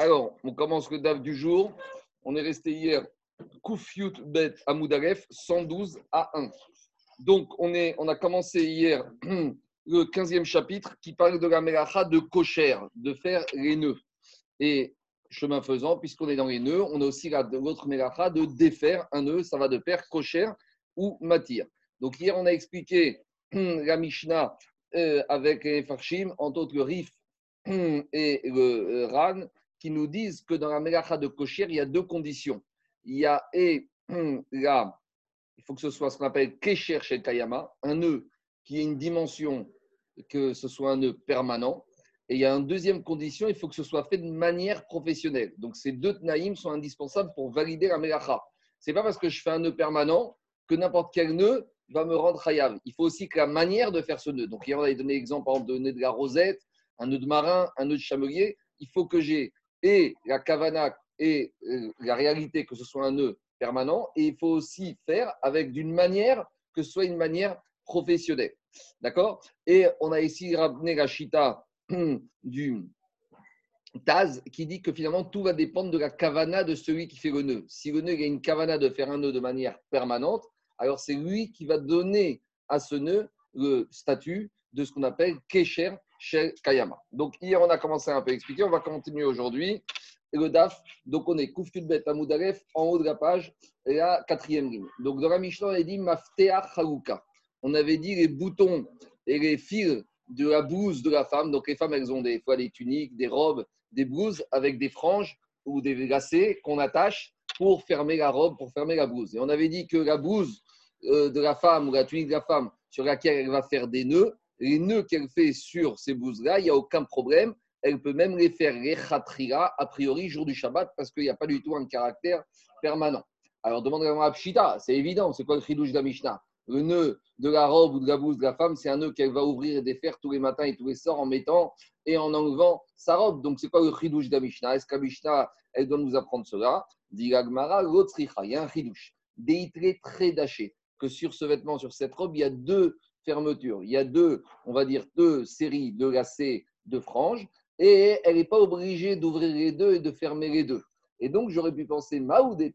Alors, on commence le DAF du jour. On est resté hier, Kufyut Bet Amoudalef, 112 à 1. Donc, on, est, on a commencé hier le 15e chapitre qui parle de la mélacha de kocher, de faire les nœuds. Et chemin faisant, puisqu'on est dans les nœuds, on a aussi l'autre mélacha de défaire un nœud, ça va de pair kocher ou matir. Donc, hier, on a expliqué la Mishnah euh, avec les Farshim, entre autres le Rif et le euh, Ran, qui nous disent que dans la Melacha de Kocher, il y a deux conditions. Il y a et là, il faut que ce soit ce qu'on appelle Kesher chez Kayama, un nœud qui ait une dimension, que ce soit un nœud permanent. Et il y a une deuxième condition, il faut que ce soit fait de manière professionnelle. Donc ces deux Tnaïm sont indispensables pour valider la Melacha. Ce n'est pas parce que je fais un nœud permanent que n'importe quel nœud va me rendre chayav. Il faut aussi que la manière de faire ce nœud. Donc hier, on avait donné l'exemple exemple de nœud de la rosette, un nœud de marin, un nœud de chamelier. Il faut que j'ai et la kavana et euh, la réalité que ce soit un nœud permanent. Et il faut aussi faire avec d'une manière que ce soit une manière professionnelle. D'accord? Et on a ici ramené la chita du Taz qui dit que finalement tout va dépendre de la kavana de celui qui fait le nœud. Si le nœud a une kavana de faire un nœud de manière permanente, alors c'est lui qui va donner à ce nœud le statut de ce qu'on appelle Kesher Kayama. Donc hier, on a commencé à un peu expliquer, on va continuer aujourd'hui. le DAF, donc on est Kouftud Bet Amoudalef en haut de la page, la quatrième ligne. Donc dans la Mishnah, on a dit Maftea Chaluka. On avait dit les boutons et les fils de la blouse de la femme. Donc les femmes, elles ont des fois des tuniques, des robes, des blouses avec des franges ou des lacets qu'on attache pour fermer la robe, pour fermer la blouse. Et on avait dit que la blouse euh, de la femme ou la tunique de la femme sur laquelle elle va faire des nœuds, les nœuds qu'elle fait sur ces blouses-là, il n'y a aucun problème. Elle peut même les faire les khatrira, a priori, jour du Shabbat, parce qu'il n'y a pas du tout un caractère permanent. Alors, demandez à Pshita, c'est évident, c'est quoi le chidouche de la Mishnah? Le nœud de la robe ou de la blouse de la femme, c'est un nœud qu'elle va ouvrir et défaire tous les matins et tous les soirs en mettant et en enlevant sa robe. Donc, c'est quoi le chidouche de la Mishnah? Est-ce que Mishnah, elle doit nous apprendre cela? Dit Gagmara, il y a un chidouche. Des très daché que sur ce vêtement, sur cette robe, il y a deux fermetures. Il y a deux, on va dire, deux séries de lacets de franges et elle n'est pas obligée d'ouvrir les deux et de fermer les deux. Et donc, j'aurais pu penser, j'aurais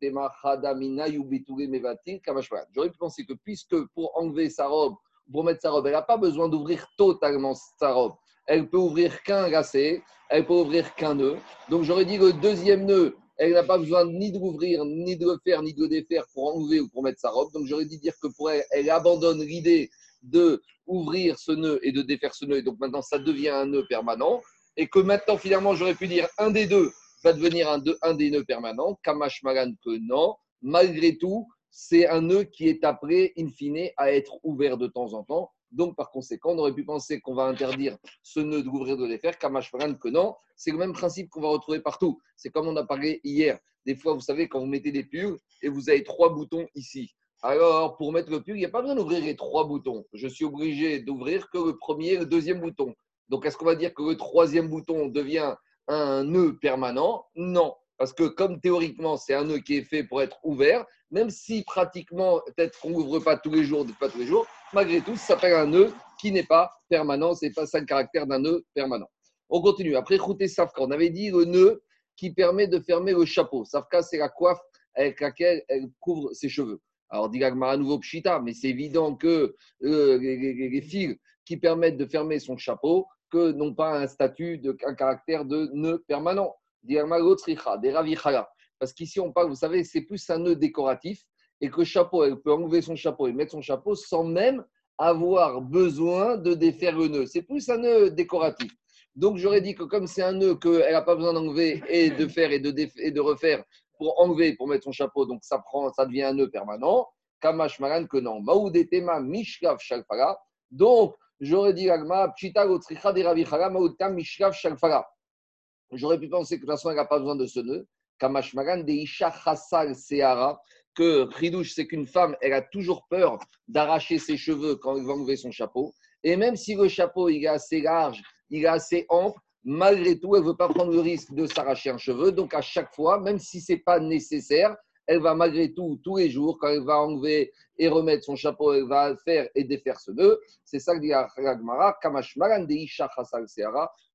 pu penser que puisque pour enlever sa robe, pour mettre sa robe, elle n'a pas besoin d'ouvrir totalement sa robe. Elle peut ouvrir qu'un lacet, elle peut ouvrir qu'un nœud. Donc, j'aurais dit le deuxième nœud, elle n'a pas besoin ni de ni de le faire, ni de le défaire pour enlever ou pour mettre sa robe. Donc j'aurais dit dire que pour elle, elle abandonne l'idée de ouvrir ce nœud et de défaire ce nœud. Et donc maintenant, ça devient un nœud permanent. Et que maintenant, finalement, j'aurais pu dire un des deux va devenir un, des nœuds permanents. Kamash Magan que non. Malgré tout, c'est un nœud qui est appelé, in fine, à être ouvert de temps en temps. Donc, par conséquent, on aurait pu penser qu'on va interdire ce nœud de l'ouvrir, de les faire. Kamash Magan que non. C'est le même principe qu'on va retrouver partout. C'est comme on a parlé hier. Des fois, vous savez, quand vous mettez des pulls et vous avez trois boutons ici. Alors, pour mettre le pull, il n'y a pas besoin d'ouvrir les trois boutons. Je suis obligé d'ouvrir que le premier et le deuxième bouton. Donc, est-ce qu'on va dire que le troisième bouton devient un nœud permanent? Non. Parce que comme théoriquement, c'est un nœud qui est fait pour être ouvert, même si pratiquement, peut-être qu'on n'ouvre pas tous les jours, pas tous les jours, malgré tout, ça s'appelle un nœud qui n'est pas permanent. Ce n'est pas ça le caractère d'un nœud permanent. On continue. Après, Routé Safka, on avait dit le nœud qui permet de fermer le chapeau. Safka, c'est la coiffe avec laquelle elle couvre ses cheveux. Alors, dit à nouveau pshita, mais c'est évident que euh, les, fils qui permettent de fermer son chapeau que n'ont pas un statut, de, un caractère de nœud permanent. Dit des. Parce qu'ici, on parle, vous savez, c'est plus un nœud décoratif et que chapeau, elle peut enlever son chapeau et mettre son chapeau sans même avoir besoin de défaire le nœud. C'est plus un nœud décoratif. Donc, j'aurais dit que comme c'est un nœud qu'elle n'a pas besoin d'enlever et de faire et de refaire pour enlever, pour mettre son chapeau, donc ça, prend, ça devient un nœud permanent. Kamash Maran que non. Maoudetema Mishkav Shalfara. Donc, j'aurais dit Agma, Pchita Gotricha de Maoudtam Mishkav. J'aurais pu penser que de toute façon, elle n'a pas besoin de ce nœud. Kamash Maran de Isha Hassal Seara. Que Ridouche, c'est qu'une femme, elle a toujours peur d'arracher ses cheveux quand elle va enlever son chapeau. Et même si le chapeau il est assez large, il est assez ample, malgré tout, elle ne veut pas prendre le risque de s'arracher un cheveu. Donc, à chaque fois, même si ce n'est pas nécessaire, elle va malgré tout, tous les jours, quand elle va enlever et remettre son chapeau, elle va faire et défaire ce nœud. C'est ça que dit Ragmara, Kamash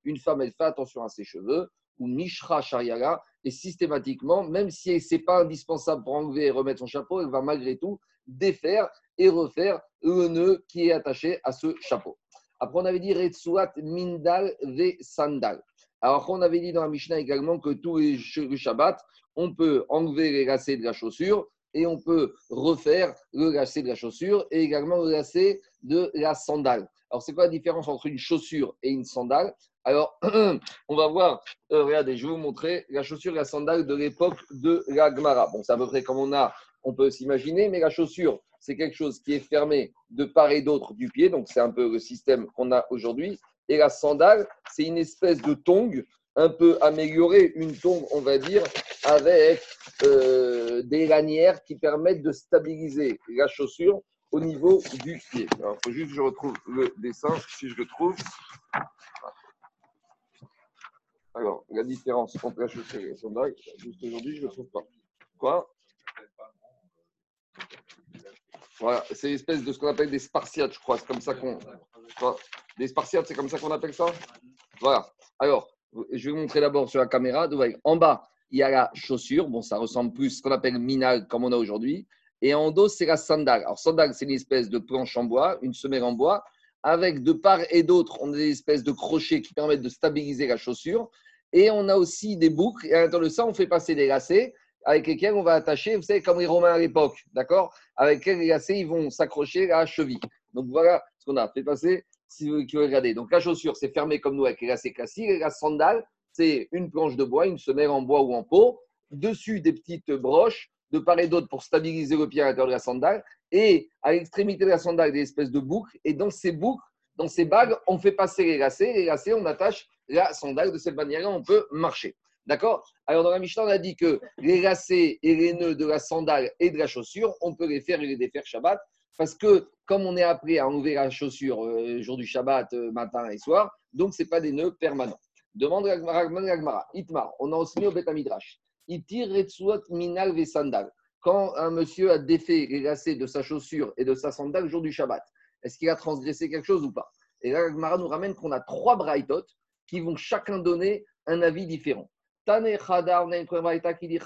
Une femme, elle fait attention à ses cheveux. ou Mishra Shariala. Et systématiquement, même si ce n'est pas indispensable pour enlever et remettre son chapeau, elle va malgré tout défaire et refaire le nœud qui est attaché à ce chapeau. Après, on avait dit Retsuat Mindal Ve Sandal. Alors, on avait dit dans la Mishnah également que tous les Shabbat, on peut enlever les lacets de la chaussure et on peut refaire le lacet de la chaussure et également le lacet de la sandale. Alors, c'est quoi la différence entre une chaussure et une sandale? Alors, on va voir, euh, regardez, je vais vous montrer la chaussure et la sandale de l'époque de la Gemara. Bon, c'est à peu près comme on a, on peut s'imaginer, mais la chaussure, c'est quelque chose qui est fermé de part et d'autre du pied, donc c'est un peu le système qu'on a aujourd'hui. Et la sandale, c'est une espèce de tongue un peu améliorée, une tongue, on va dire, avec euh, des lanières qui permettent de stabiliser la chaussure au niveau du pied. Alors, il faut juste que je retrouve le dessin, si je le trouve. Alors, la différence entre la chaussure et la sandale, juste aujourd'hui, je ne le trouve pas. Quoi? Voilà, c'est l'espèce de ce qu'on appelle des spartiates, je crois. C'est comme ça qu'on. Des spartiates, c'est comme ça qu'on appelle ça? Voilà. Alors, je vais vous montrer d'abord sur la caméra. En bas, il y a la chaussure. Bon, ça ressemble plus à ce qu'on appelle minal, comme on a aujourd'hui. Et en dos, c'est la sandale. Alors, sandale, c'est une espèce de planche en bois, une semelle en bois, avec de part et d'autre, on a des espèces de crochets qui permettent de stabiliser la chaussure. Et on a aussi des boucles. Et à l'intérieur de ça, on fait passer des lacets avec lesquels on va attacher, vous savez, comme les Romains à l'époque, d'accord? Avec les lacets, ils vont s'accrocher à la cheville. Donc voilà ce qu'on a fait passer, si vous voulez regarder. Donc la chaussure, c'est fermé comme nous avec les lacets classiques. Et la sandale, c'est une planche de bois, une semelle en bois ou en peau. Dessus, des petites broches de part et d'autre pour stabiliser le pied à l'intérieur de la sandale. Et à l'extrémité de la sandale, des espèces de boucles. Et dans ces boucles, dans ces bagues, on fait passer les lacets. Les lacets, on attache la sandale. De cette manière-là, on peut marcher. D'accord? Alors, dans la Mishnah, on a dit que les lacets et les nœuds de la sandale et de la chaussure, on peut les faire et les défaire Shabbat. Parce que, comme on est appelé à enlever la chaussure euh, jour du Shabbat, euh, matin et soir, donc ce n'est pas des nœuds permanents. Demande à Gmara, Itmar, on a enseigné au Betamidrash. Itir minal. Quand un monsieur a défait les lacets de sa chaussure et de sa sandale jour du Shabbat, est-ce qu'il a transgressé quelque chose ou pas? Et là, Gmara nous ramène qu'on a trois braïtot qui vont chacun donner un avis différent. Tane Khadar, on a une qui dit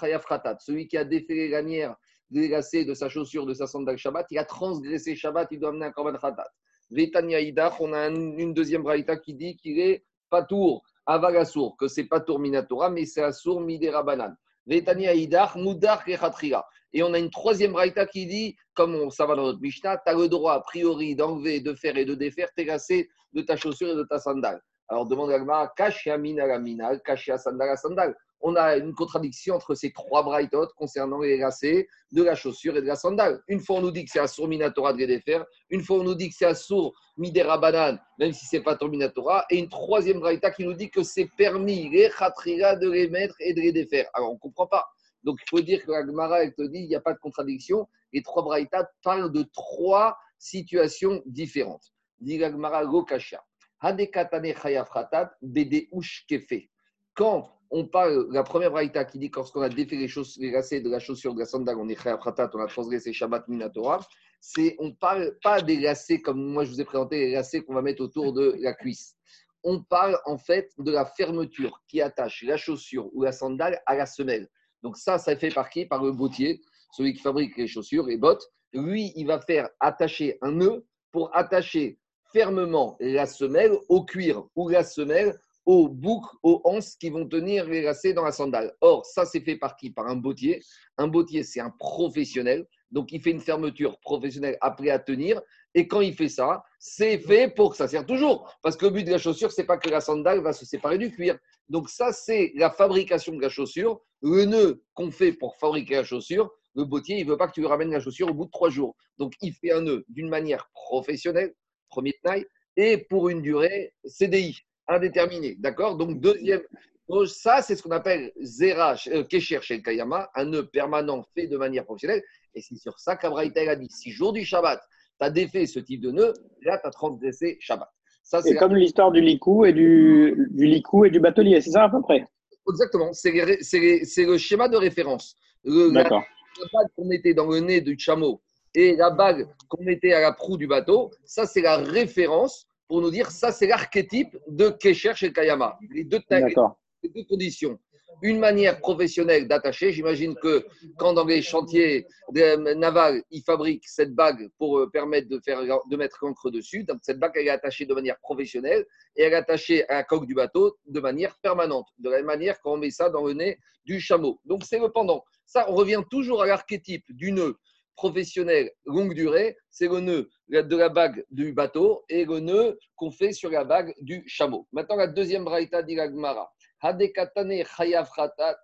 Celui qui a défait les lanières délacées de sa chaussure, de sa sandale Shabbat, il a transgressé Shabbat, il doit amener un Korban Khatat. Vetania Idach, on a une deuxième braïta qui dit qu'il est Patour, Avagasour, que c'est Patour Minatora, mais c'est Assour Midera Banan. Vetania Idach, Moudar Kechatriga. Et on a une troisième braïta qui dit, comme ça va dans notre Mishnah, tu as le droit a priori d'enlever, de faire et de défaire tes lacets de ta chaussure et de ta sandale. Alors demande Gmara, Kashia Mina Mina, Kashia Sandal Sandal. On a une contradiction entre ces trois braïtotes concernant les lacets de la chaussure et de la sandale. Une fois on nous dit que c'est Assour Minatora de les une fois on nous dit que c'est Assour Midera Banan, même si c'est pas Minatora, et une troisième braïta qui nous dit que c'est permis, les khatrira, de les mettre et de les défaire. Alors on ne comprend pas. Donc il faut dire que la Gemara, elle te dit, il n'y a pas de contradiction. Les trois braïtas parlent de trois situations différentes. Dit la Gemara. Quand on parle, la première braïta qui dit que lorsqu'on a défait les, choses, les lacets de la chaussure de la sandale, on est chayav on a transgressé Shabbat Minatora, c'est, on ne parle pas des lacets comme moi je vous ai présenté, les lacets qu'on va mettre autour de la cuisse. On parle en fait de la fermeture qui attache la chaussure ou la sandale à la semelle. Donc ça, ça fait par qui? Par le bottier, celui qui fabrique les chaussures et bottes. Lui, il va faire attacher un nœud pour attacher fermement la semelle au cuir ou la semelle aux boucles, aux anses qui vont tenir les lacets dans la sandale. Or, ça, c'est fait par qui? Par un bottier. Un bottier, c'est un professionnel. Donc, il fait une fermeture professionnelle après à tenir. Et quand il fait ça, c'est fait pour que ça sert toujours. Parce que le but de la chaussure, c'est pas que la sandale va se séparer du cuir. Donc, ça, c'est la fabrication de la chaussure. Le nœud qu'on fait pour fabriquer la chaussure, le bottier, il veut pas que tu lui ramènes la chaussure au bout de trois jours. Donc, il fait un nœud d'une manière professionnelle premier taille, et pour une durée CDI, indéterminée. D'accord? Donc, deuxième. ça, c'est ce qu'on appelle Zera, euh, Kesher chez Kayama, un nœud permanent fait de manière professionnelle. Et c'est sur ça qu'Abraïta a dit si jour du Shabbat, tu as défait ce type de nœud, là, tu as transgressé Shabbat. Ça, c'est comme l'histoire du licou et du, du licou et du batelier, c'est ça à peu près? Exactement, c'est le schéma de référence. D'accord. Qu'on était dans le nez du chameau et la bague qu'on mettait à la proue du bateau, ça c'est la référence pour nous dire ça c'est l'archétype de Kesher chez Kayama. Les deux, deux conditions. Une manière professionnelle d'attacher. J'imagine que quand dans les chantiers navals, ils fabriquent cette bague pour euh, permettre de, faire, de mettre l'encre dessus. Donc cette bague, elle est attachée de manière professionnelle et elle est attachée à la coque du bateau de manière permanente. De la même manière qu'on met ça dans le nez du chameau. Donc c'est le pendant. Ça, on revient toujours à l'archétype du nœud professionnel longue durée, c'est le nœud de la bague du bateau et le nœud qu'on fait sur la bague du chameau. Maintenant, la deuxième braïta dit l'agmara. Hadekatane chayav.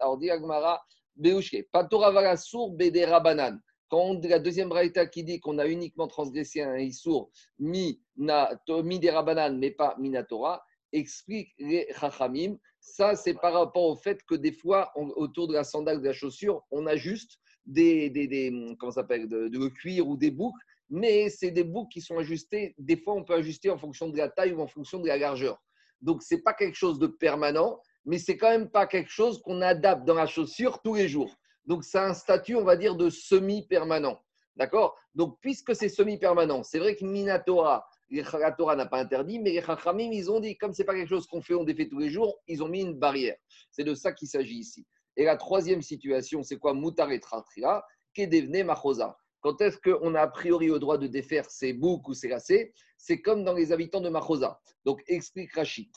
Alors, dit l'agmara, beushke. Patoravala sour bedera banan. Quand la deuxième braïta qui dit qu'on a uniquement transgressé un issour mi, na, mi des rabanan, mais pas minatora, explique les chachamim. Ça, c'est par rapport au fait que des fois, autour de la sandale de la chaussure, on ajuste des, des, des comment s'appelle, de, de, cuir ou des boucles, mais c'est des boucles qui sont ajustées. Des fois, on peut ajuster en fonction de la taille ou en fonction de la largeur. Donc, ce n'est pas quelque chose de permanent, mais c'est quand même pas quelque chose qu'on adapte dans la chaussure tous les jours. Donc, c'est un statut, on va dire, de semi-permanent. D'accord? Donc, puisque c'est semi-permanent, c'est vrai que Minatora, la Torah n'a pas interdit, mais les Chachamim, ils ont dit, comme ce n'est pas quelque chose qu'on fait, on défait tous les jours, ils ont mis une barrière. C'est de ça qu'il s'agit ici. Et la troisième situation, c'est quoi? Moutar et Tratria, qui devenu Machosa. Quand est-ce qu'on a a priori le droit de défaire ses boucs ou ses lacets? C'est comme dans les habitants de Machosa. Donc, explique Rachid.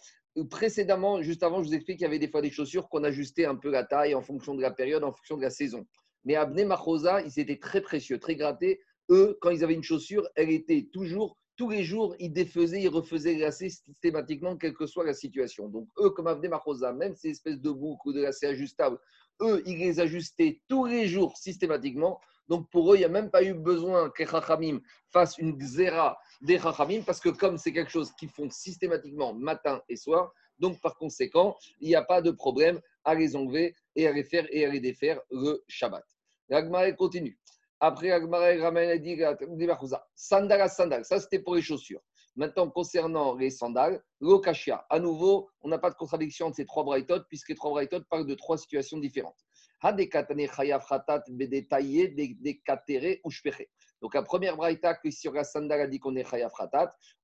Précédemment, juste avant, je vous explique qu'il y avait des fois des chaussures qu'on ajustait un peu la taille en fonction de la période, en fonction de la saison. Mais à Bnei ils étaient très précieux, très grattés. Eux, quand ils avaient une chaussure, elle était toujours tous les jours, ils défaisaient, ils refaisaient lacets systématiquement, quelle que soit la situation. Donc, eux, comme Avne Marosa, même ces espèces de boucles ou de lacets ajustables, eux, ils les ajustaient tous les jours systématiquement. Donc, pour eux, il n'y a même pas eu besoin que Chachamim fasse une xéra des Chachamim, parce que comme c'est quelque chose qu'ils font systématiquement matin et soir, donc par conséquent, il n'y a pas de problème à les enlever et à les faire et à les défaire le Shabbat. L'Agma continue. Après, Agmara ramène et dit Sandal à sandal. Ça, c'était pour les chaussures. Maintenant, concernant les sandales, l'okashia. À nouveau, on n'a pas de contradiction entre ces trois braïtotes, puisque les trois braïtotes parlent de trois situations différentes. Donc, la première braïta, que sur la sandale a dit qu'on est chayav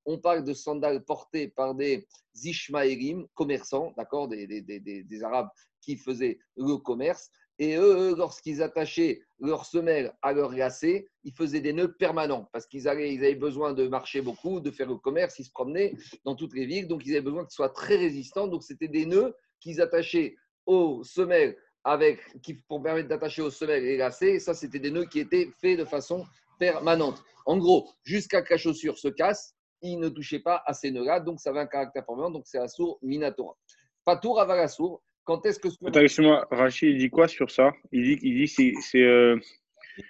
on parle de sandales portées par des ishmaélim, commerçants, d'accord, des, des, des, des Arabes qui faisaient le commerce. Et eux, lorsqu'ils attachaient leurs semelles à leur lacets, ils faisaient des nœuds permanents parce qu'ils avaient, besoin de marcher beaucoup, de faire le commerce, ils se promenaient dans toutes les villes, donc ils avaient besoin qu'ils soient très résistants. Donc c'était des nœuds qu'ils attachaient aux semelles avec, qui, pour permettre d'attacher aux semelles et lacets. Et ça, c'était des nœuds qui étaient faits de façon permanente. En gros, jusqu'à que la chaussure se casse, ils ne touchaient pas à ces nœuds-là, donc ça avait un caractère permanent, donc c'est Assour Minatora. Patour Avalassour, quand est-ce que. Attends, excuse-moi, Rachid, il dit quoi sur ça? Il dit, il dit c'est. Euh,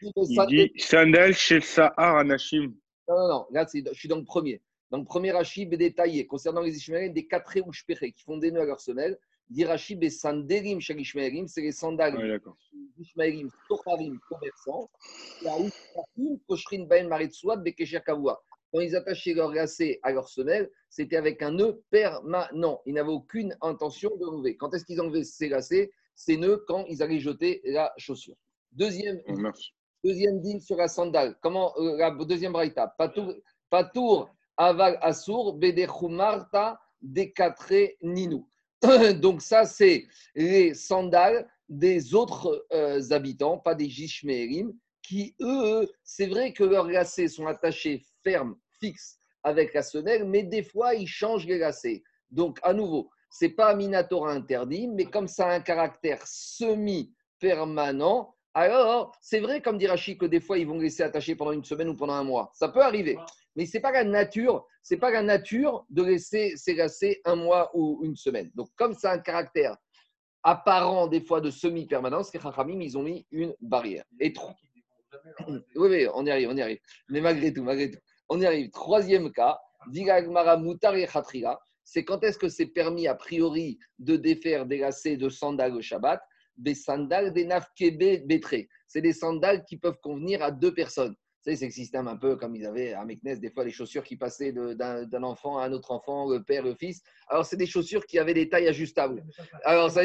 il dit Sandal chez Sahar Anashim. Non, non, non, là, je suis dans le premier. Dans le premier Rachid détaillé concernant les Ishmaéliens, des quatre ou qui font des nœuds à leur semelle. Dit Rachid et Sanderim chez Ishmaélim, c'est les sandales ouais, Ishmaélim, Tocharim, commerçants. La Koshrin Ben Maritsouad, Bekesher Kavua quand ils attachaient leur lacet à leur semelle, c'était avec un nœud permanent. Ils n'avaient aucune intention de l'enlever. Quand est-ce qu'ils enlevaient ces lacets? Ces nœuds quand ils allaient jeter la chaussure. Deuxième, oh, deuxième digne sur la sandale. Comment euh, la deuxième braïta? Patour aval assour bedechumarta dekatre ninou. Donc ça, c'est les sandales des autres euh, habitants, pas des Jishmerim, qui, eux, c'est vrai que leurs lacets sont attachés ferme, fixe avec la semelle, mais des fois, ils changent les lacets. Donc, à nouveau, ce n'est pas Minatora interdit, mais comme ça a un caractère semi-permanent, alors c'est vrai, comme dit Rachid, que des fois, ils vont laisser attacher pendant une semaine ou pendant un mois. Ça peut arriver. Mais ce n'est pas la nature, c'est pas la nature de laisser ces un mois ou une semaine. Donc, comme ça a un caractère apparent des fois de semi-permanence, les Chachamim, ils ont mis une barrière. Et trop. Oui, oui, on y arrive, on y arrive. Mais malgré tout, malgré tout. On y arrive. Troisième cas, c'est quand est-ce que c'est permis a priori de défaire des lacets de sandales au Shabbat? Des sandales des nafkebe. C'est des sandales qui peuvent convenir à deux personnes. C'est le système un peu comme ils avaient à Meknes, des fois les chaussures qui passaient d'un enfant à un autre enfant, le père, le fils. Alors, c'est des chaussures qui avaient des tailles ajustables. Alors, ça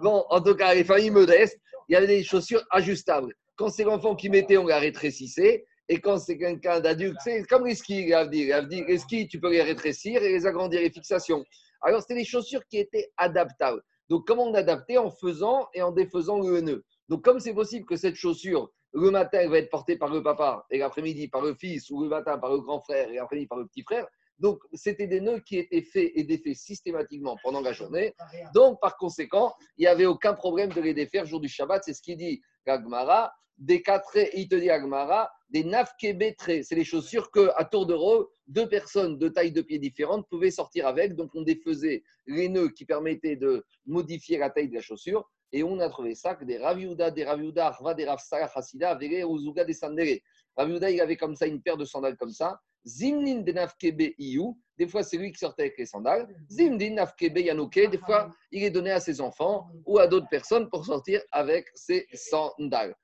bon, en tout cas, les familles modestes, il y avait des chaussures ajustables. Quand c'est l'enfant qui mettait, on la rétrécissait. Et quand c'est quelqu'un d'adulte, c'est comme les skis, Les skis, tu peux les rétrécir et les agrandir, les fixations. Alors, c'était des chaussures qui étaient adaptables. Donc, comment on adapter en faisant et en défaisant le nœud Donc, comme c'est possible que cette chaussure, le matin, elle va être portée par le papa et l'après-midi par le fils, ou le matin par le grand frère et l'après-midi par le petit frère, donc, c'était des nœuds qui étaient faits et défaits systématiquement pendant la journée. Donc, par conséquent, il n'y avait aucun problème de les défaire jour du Shabbat. C'est ce qu'il dit Gagmara. Des quatre, il te dit Agmara, des nafkébétrés. C'est les chaussures que, à tour de rôle, deux personnes de taille de pied différentes pouvaient sortir avec. Donc, on défaisait les nœuds qui permettaient de modifier la taille de la chaussure. Et on a trouvé ça que des raviouda, des raviouda, arva, des ravsara, chassida, vere, uzuga, des sandere. Raviouda, il avait comme ça une paire de sandales comme ça. Zimnin de nafkebe iyu, des fois c'est lui qui sortait avec les sandales. Zimnin nafkebe yanouke, des fois il est donné à ses enfants ou à d'autres personnes pour sortir avec ses sandales.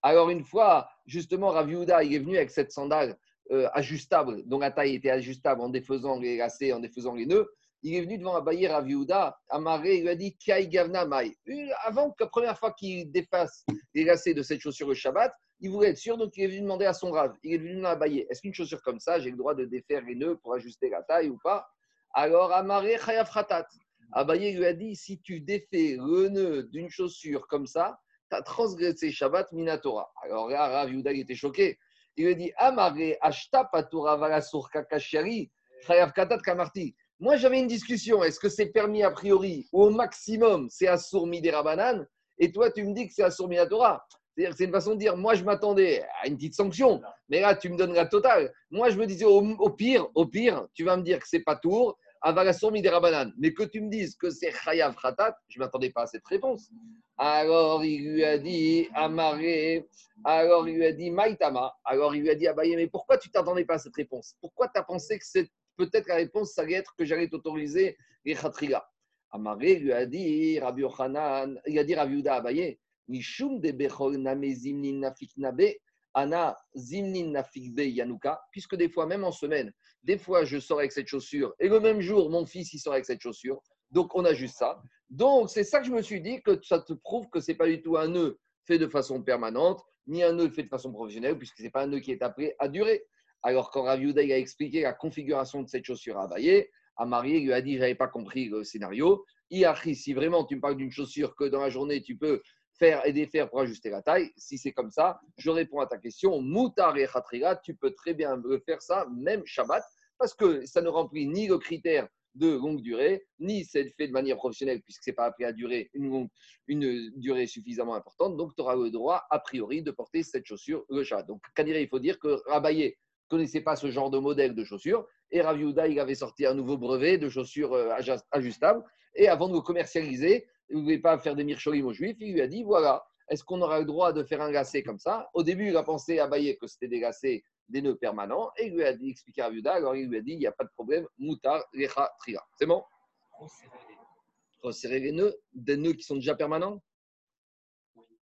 Alors une fois, justement, Raviouda, il est venu avec cette sandale euh, ajustable, dont la taille était ajustable en défaisant les lacets, en défaisant les nœuds. Il est venu devant Abaye Raviouda, Amaré, il lui a dit Kai Gavna Mai. Avant que la première fois qu'il dépasse les lacets de cette chaussure le Shabbat, il voulait être sûr, donc il est venu demander à son rave. Il est venu demander à Abaye Est-ce qu'une chaussure comme ça, j'ai le droit de défaire les nœuds pour ajuster la taille ou pas? Alors Amaré Chayav Khatat. Abaye lui a dit Si tu défais le nœud d'une chaussure comme ça, as transgressé Shabbat Minatora. Alors là, Rav Yuda, il était choqué. Il lui dit Amare Ashta Patura Valasur Kakashari Chayav Katat Kamarti. Moi, j'avais une discussion. Est-ce que c'est permis a priori ou au maximum, c'est Assour Midera Et toi, tu me dis que c'est Assour Minatora. C'est-à-dire c'est une façon de dire, moi je m'attendais à une petite sanction, mais là tu me donnes la totale. Moi je me disais au, pire, au pire, tu vas me dire que c'est pas tour, mais que tu me dises que c'est Chayav Khatat, je ne m'attendais pas à cette réponse. Alors il lui a dit, Amaré, alors il lui a dit, Maïtama. Alors il lui a dit, Abaye, mais pourquoi tu t'attendais pas à cette réponse? Pourquoi tu as pensé que peut-être la réponse, ça allait être que j'allais t'autoriser les khatriga? Amaré lui a dit, Rabbi Yochanan, il a dit Rabbi Yuda Abaye, Mishum de Bechol Name Zimnin Nabe, Ana Zimnin Nafik puisque des fois, même en semaine, des fois je sors avec cette chaussure, et le même jour, mon fils, il sort avec cette chaussure. Donc, on a juste ça. Donc, c'est ça que je me suis dit, que ça te prouve que ce n'est pas du tout un nœud fait de façon permanente, ni un nœud fait de façon professionnelle, puisque ce n'est pas un nœud qui est appelé à durer. Alors, quand Rav a expliqué la configuration de cette chaussure à Abaye, à Marie, il lui a dit Je n'avais pas compris le scénario. Iachri, si vraiment tu me parles d'une chaussure que dans la journée tu peux faire et défaire pour ajuster la taille, si c'est comme ça, je réponds à ta question. Moutar et khatriga, tu peux très bien faire ça, même Shabbat, parce que ça ne remplit ni le critère de longue durée, ni c'est fait de manière professionnelle, puisque ce n'est pas appelé à durer une, une durée suffisamment importante. Donc, tu auras le droit, a priori, de porter cette chaussure le chat. Donc, Kadire, il faut dire que Rabaye ne connaissait pas ce genre de modèle de chaussure. Et Raviuda, il avait sorti un nouveau brevet de chaussures euh, ajustables. Et avant de le commercialiser, il ne voulait pas faire des mircholim aux juifs. Il lui a dit voilà, est-ce qu'on aura le droit de faire un lacet comme ça? Au début, il a pensé à Baye que c'était des lacets des nœuds permanents. Et il lui a dit, expliqué à Viuda, alors il lui a dit, il n'y a pas de problème, moutar, lecha, tria. C'est bon? Resserrer les nœuds, des nœuds qui sont déjà permanents?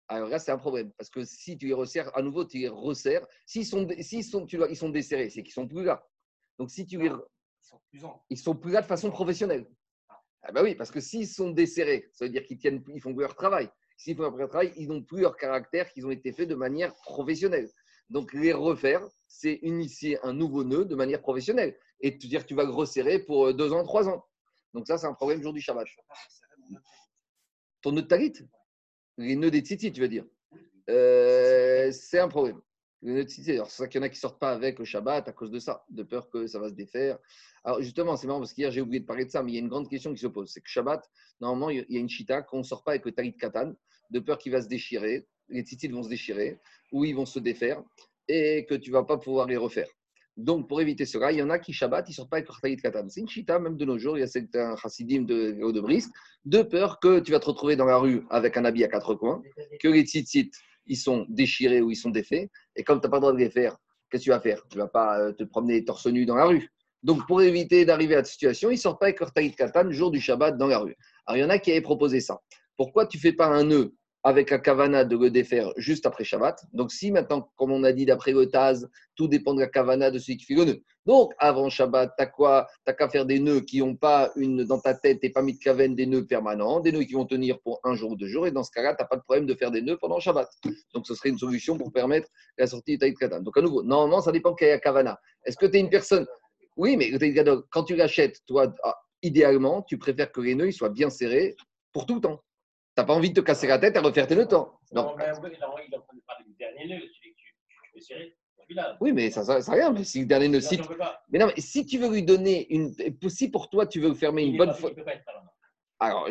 Alors là, c'est un problème. Parce que si tu les resserres, à nouveau, tu les resserres. S'ils sont, s'ils sont, tu ils sont desserrés, c'est qu'ils sont plus là. Donc si tu les. Ils sont plus, ils sont plus là de façon professionnelle. Ah, bah oui, parce que s'ils sont desserrés, ça veut dire qu'ils tiennent, ils font plus leur travail. S'ils font leur travail, ils n'ont plus leur caractère qu'ils ont été faits de manière professionnelle. Donc, les refaire, c'est initier un nouveau nœud de manière professionnelle. Et te dire tu vas le resserrer pour euh, deux ans, trois ans. Donc, ça, c'est un problème jour du Shabbat. Ton nœud de talit? Les nœuds des tzitzit, tu veux dire? Euh, C'est un problème. Tzitzit. Alors, c'est ça qu'il y en a qui sortent pas avec le Shabbat à cause de ça, de peur que ça va se défaire. Alors, justement, c'est marrant parce qu'hier, j'ai oublié de parler de ça, mais il y a une grande question qui se pose. C'est que Shabbat, normalement, il y a une chita qu'on ne sort pas avec le talit katan, de peur qu'il va se déchirer les tzitzit vont se déchirer ou ils vont se défaire et que tu vas pas pouvoir les refaire. Donc, pour éviter cela, il y en a qui Shabbat, ils sortent pas avec leur katan. C'est une chita, même de nos jours, il y a certains chassidim de, de Brisk, de peur que tu vas te retrouver dans la rue avec un habit à quatre coins, que les tzitzit, ils sont déchirés ou ils sont défaits, et comme tu n'as pas le droit de les faire, qu'est-ce que tu vas faire? Tu ne vas pas euh, te promener torse nu dans la rue. Donc, pour éviter d'arriver à cette situation, ils ne sortent pas avec leur katan le jour du Shabbat dans la rue. Alors, il y en a qui avaient proposé ça. Pourquoi tu fais pas un nœud avec la kavana de le défaire juste après Shabbat. Donc, si maintenant, comme on a dit d'après le Taz, tout dépend de la kavana de celui qui fait le nœud. Donc, avant Shabbat, tu quoi? Tu qu'à faire des nœuds qui n'ont pas une dans ta tête, et pas mis de kaven, des nœuds permanents, des nœuds qui vont tenir pour un jour ou deux jours. Et dans ce cas-là, tu n'as pas de problème de faire des nœuds pendant Shabbat. Donc, ce serait une solution pour permettre la sortie du Katan. Donc, à nouveau, normalement, ça dépend quelle est la kavana. Est-ce que tu es une personne? Oui, mais quand tu l'achètes, toi, ah, idéalement, tu préfères que les nœuds soient bien serrés pour tout le temps. Tu n'as pas envie de te casser la tête à refaire tes nœuds temps. Non. Oui, mais ça ne sert à rien. Mais si le dernier nœud. Si... Mais non, mais si tu veux lui donner une. Si pour toi, tu veux fermer une bonne fois. Alors,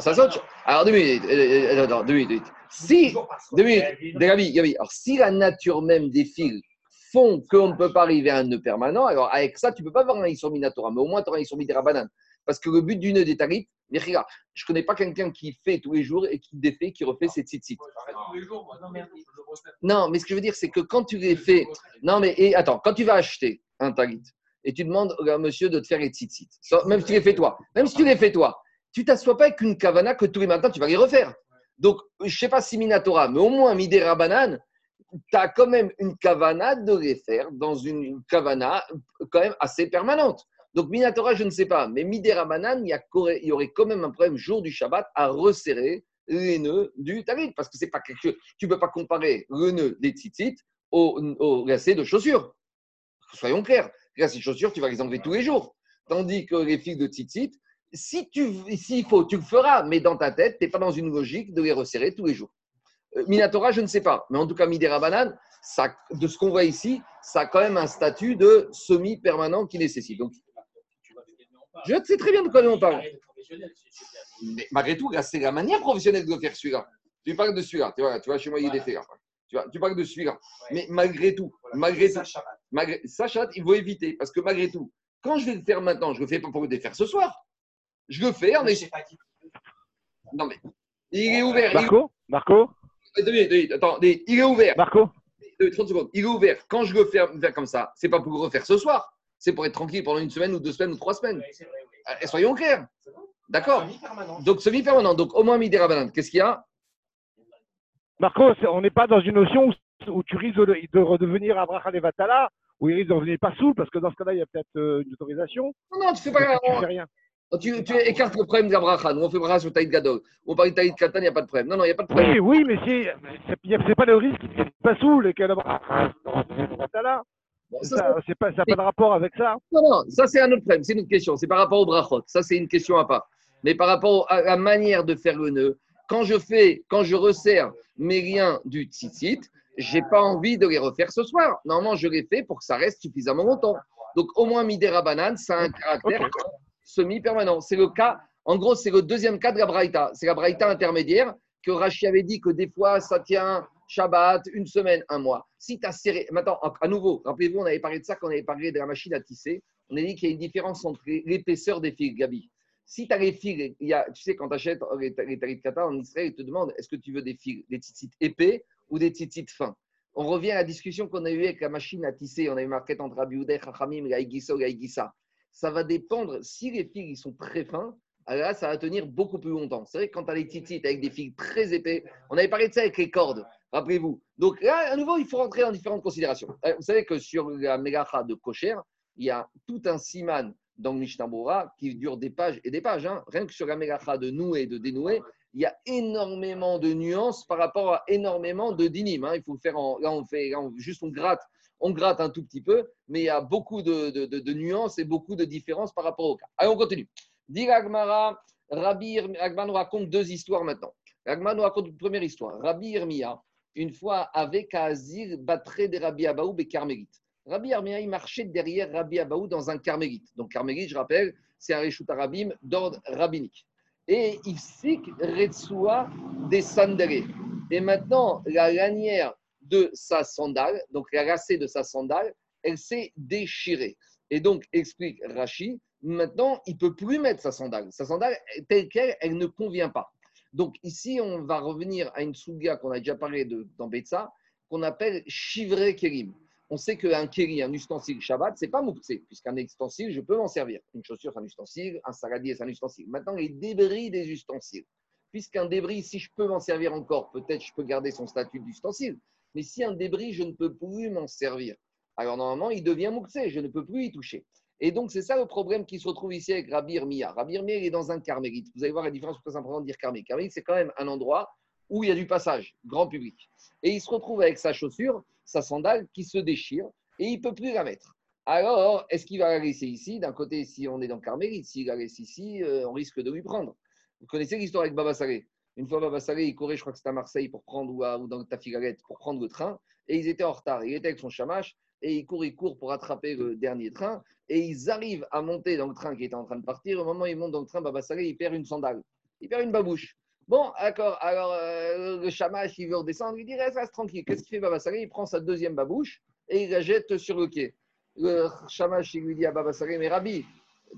ça saute. Alors, deux minutes. Euh, euh, deux minutes. Si. Deux minutes. Gabi. Alors, si la nature même des fils font qu'on ne peut pas arriver à un nœud permanent, alors avec ça, tu ne peux pas avoir un Issour Minatora, mais au moins tu auras un Issour banane. Parce que le but du nœud des tarit, je ne connais pas quelqu'un qui fait tous les jours et qui défait, qui refait ses tzitzit. Non, mais ce que je veux dire, c'est que quand tu les fais. Non, mais et, attends, quand tu vas acheter un talit et tu demandes à monsieur de te faire les tzitzit, même si tu les fais toi, même si tu les fais toi, tu t'assois pas avec une kavana que tous les matins tu vas les refaire. Donc, je ne sais pas si Minatora, mais au moins Midera Banane, tu as quand même une kavana de les faire dans une kavana quand même assez permanente. Donc, Minatora, je ne sais pas, mais Midera Banane, il y, aurait quand même un problème jour du Shabbat à resserrer les nœuds du talit, parce que c'est pas quelque. Tu ne peux pas comparer le nœud des tzitzit au, au lacet de chaussures. Soyons clairs, lacets de chaussures, tu vas les enlever tous les jours. Tandis que les fils de tzitzit, si tu, s'il faut, tu le feras, mais dans ta tête, tu n'es pas dans une logique de les resserrer tous les jours. Euh, Minatora, je ne sais pas, mais en tout cas, Midera Banane, ça, de ce qu'on voit ici, ça a quand même un statut de semi-permanent qui nécessite. Donc, je sais très bien de quoi on parle. Mais malgré tout, c'est la manière professionnelle de faire celui-là. Tu parles de celui-là, tu vois, tu vois chez moi, il est fait. Tu, vois, tu parles de celui-là. Mais malgré tout, malgré tout, malgré, Sacha, il faut éviter, parce que malgré tout, quand je vais le faire maintenant, je ne le fais pas pour le faire ce soir. Je le fais en Non, mais il est ouvert. Marco? Marco? Attends, il est ouvert. Marco? 30 secondes. Il est ouvert. Quand je le fais faire comme ça, c'est pas pour le refaire ce soir. C'est pour être tranquille pendant une semaine ou deux semaines ou trois semaines. Oui, vrai, oui. Euh, soyons clairs. D'accord Donc, semi-permanent. Donc, au moins midi rabanane. Qu'est-ce qu'il y a? Marco, on n'est pas dans une notion où, tu risques de, redevenir Abraham Levatala, où il risque de revenir pas sous, parce que dans ce cas-là, il y a peut-être euh, une autorisation. Non, non, tu fais pas. Tu fais rien. Tu, tu, écartes le problème d'Abraham. Nous, on fait bracha sur Taïd Gadol. On parle de Taïd Katan, il n'y a pas de problème. Non, non, il n'y a pas de problème. Oui, oui, mais c'est pas le risque qu'il ne pas sous les cas d'Abraham. Bon, ça n'a pas, pas, de rapport avec ça Non, non, ça c'est un autre problème, c'est une autre question. C'est par rapport au brachot. Ça, c'est une question à part. Mais par rapport à la manière de faire le nœud, quand je fais, quand je resserre mes liens du tzitzit, j'ai pas envie de les refaire ce soir. Normalement, je les fais pour que ça reste suffisamment longtemps. Donc, au moins, Midera Banane, ça a un caractère semi-permanent. C'est le cas, en gros, c'est le deuxième cas de la Braïta. C'est la Braïta intermédiaire que Rachi avait dit que des fois, ça tient Shabbat, une semaine, un mois. Si tu as serré. Maintenant, à nouveau, rappelez-vous, on avait parlé de ça quand on avait parlé de la machine à tisser. On a dit qu'il y a une différence entre l'épaisseur des fils, Gabi. Si tu as les fils, il y a, tu sais, quand tu achètes les, les kata en Israël, ils te demandent est-ce que tu veux des fils, des tzitzit épais ou des tzitzit fins? On revient à la discussion qu'on a eue avec la machine à tisser. On a eu marqué entre Rabbi Oudeh, Chachamim, la la ça va dépendre. Si les fils ils sont très fins, alors là, ça va tenir beaucoup plus longtemps. C'est vrai que quand tu as les titites avec des fils très épais, on avait parlé de ça avec les cordes, rappelez-vous. Donc là, à nouveau, il faut rentrer dans différentes considérations. Euh, vous savez que sur la mégacha de Kocher, il y a tout un siman dans le Mishnah qui dure des pages et des pages. Hein. Rien que sur la mégacha de nouer et de dénouer, il y a énormément de nuances par rapport à énormément de dinim. Hein. Il faut faire en, là, on fait juste on gratte on gratte un tout petit peu, mais il y a beaucoup de, nuances et beaucoup de différences par rapport au cas. Allez, on continue. Dit Agmara, Rabbi Agma nous raconte deux histoires maintenant. Agma nous raconte une première histoire. Rabbi Irmia, une fois avec Azir, battrait des Rabbi Abaou et Carmélite. Rabbi Irmia, il marchait derrière Rabbi Abaou dans un Carmélite. Donc Carmélite, je rappelle, c'est un Reshut Arabim d'ordre rabbinique. Et il sik Retsua des Sandere. Et maintenant, la lanière de sa sandale, donc la racée de sa sandale, elle s'est déchirée. Et donc, explique Rashi, maintenant, il peut plus mettre sa sandale. Sa sandale, telle qu'elle, elle ne convient pas. Donc, ici, on va revenir à une souga qu'on a déjà parlé de, dans Betsa, qu'on appelle chivré kerim. On sait qu'un keri, un ustensile Shabbat, c'est pas mouktsé, puisqu'un ustensile, je peux m'en servir. Une chaussure, c'est un ustensile, un saladier, c'est un ustensile. Maintenant, les débris des ustensiles. Puisqu'un débris, si je peux m'en servir encore, peut-être je peux garder son statut d'ustensile. Mais si un débris, je ne peux plus m'en servir, alors normalement, il devient mouxé, je ne peux plus y toucher. Et donc, c'est ça le problème qui se retrouve ici avec Rabbi Irmia. Rabbi Irmia, il est dans un carmélite. Vous allez voir la différence, c'est important de dire carmélite. Carmélite, c'est quand même un endroit où il y a du passage, grand public. Et il se retrouve avec sa chaussure, sa sandale qui se déchire et il ne peut plus la mettre. Alors, est-ce qu'il va la laisser ici? D'un côté, si on est dans Carmélite, s'il la laisse ici, euh, on risque de lui prendre. Vous connaissez l'histoire avec Baba Salé Une fois, Baba Salé, il courait, je crois que c'était à Marseille, pour prendre, ou, ou dans Tafigalette, pour prendre le train, et ils étaient en retard. Il était avec son chamache, et il court, il court pour attraper le dernier train, et ils arrivent à monter dans le train qui était en train de partir. Au moment où ils montent dans le train, Baba il perd une sandale, il perd une babouche. Bon, d'accord, alors euh, le chamache, il veut redescendre, il dit reste, reste tranquille. Qu'est-ce qu'il fait, Baba Il prend sa deuxième babouche et il la jette sur le quai. Le chamache, il lui dit à Baba Salé, mais Rabbi,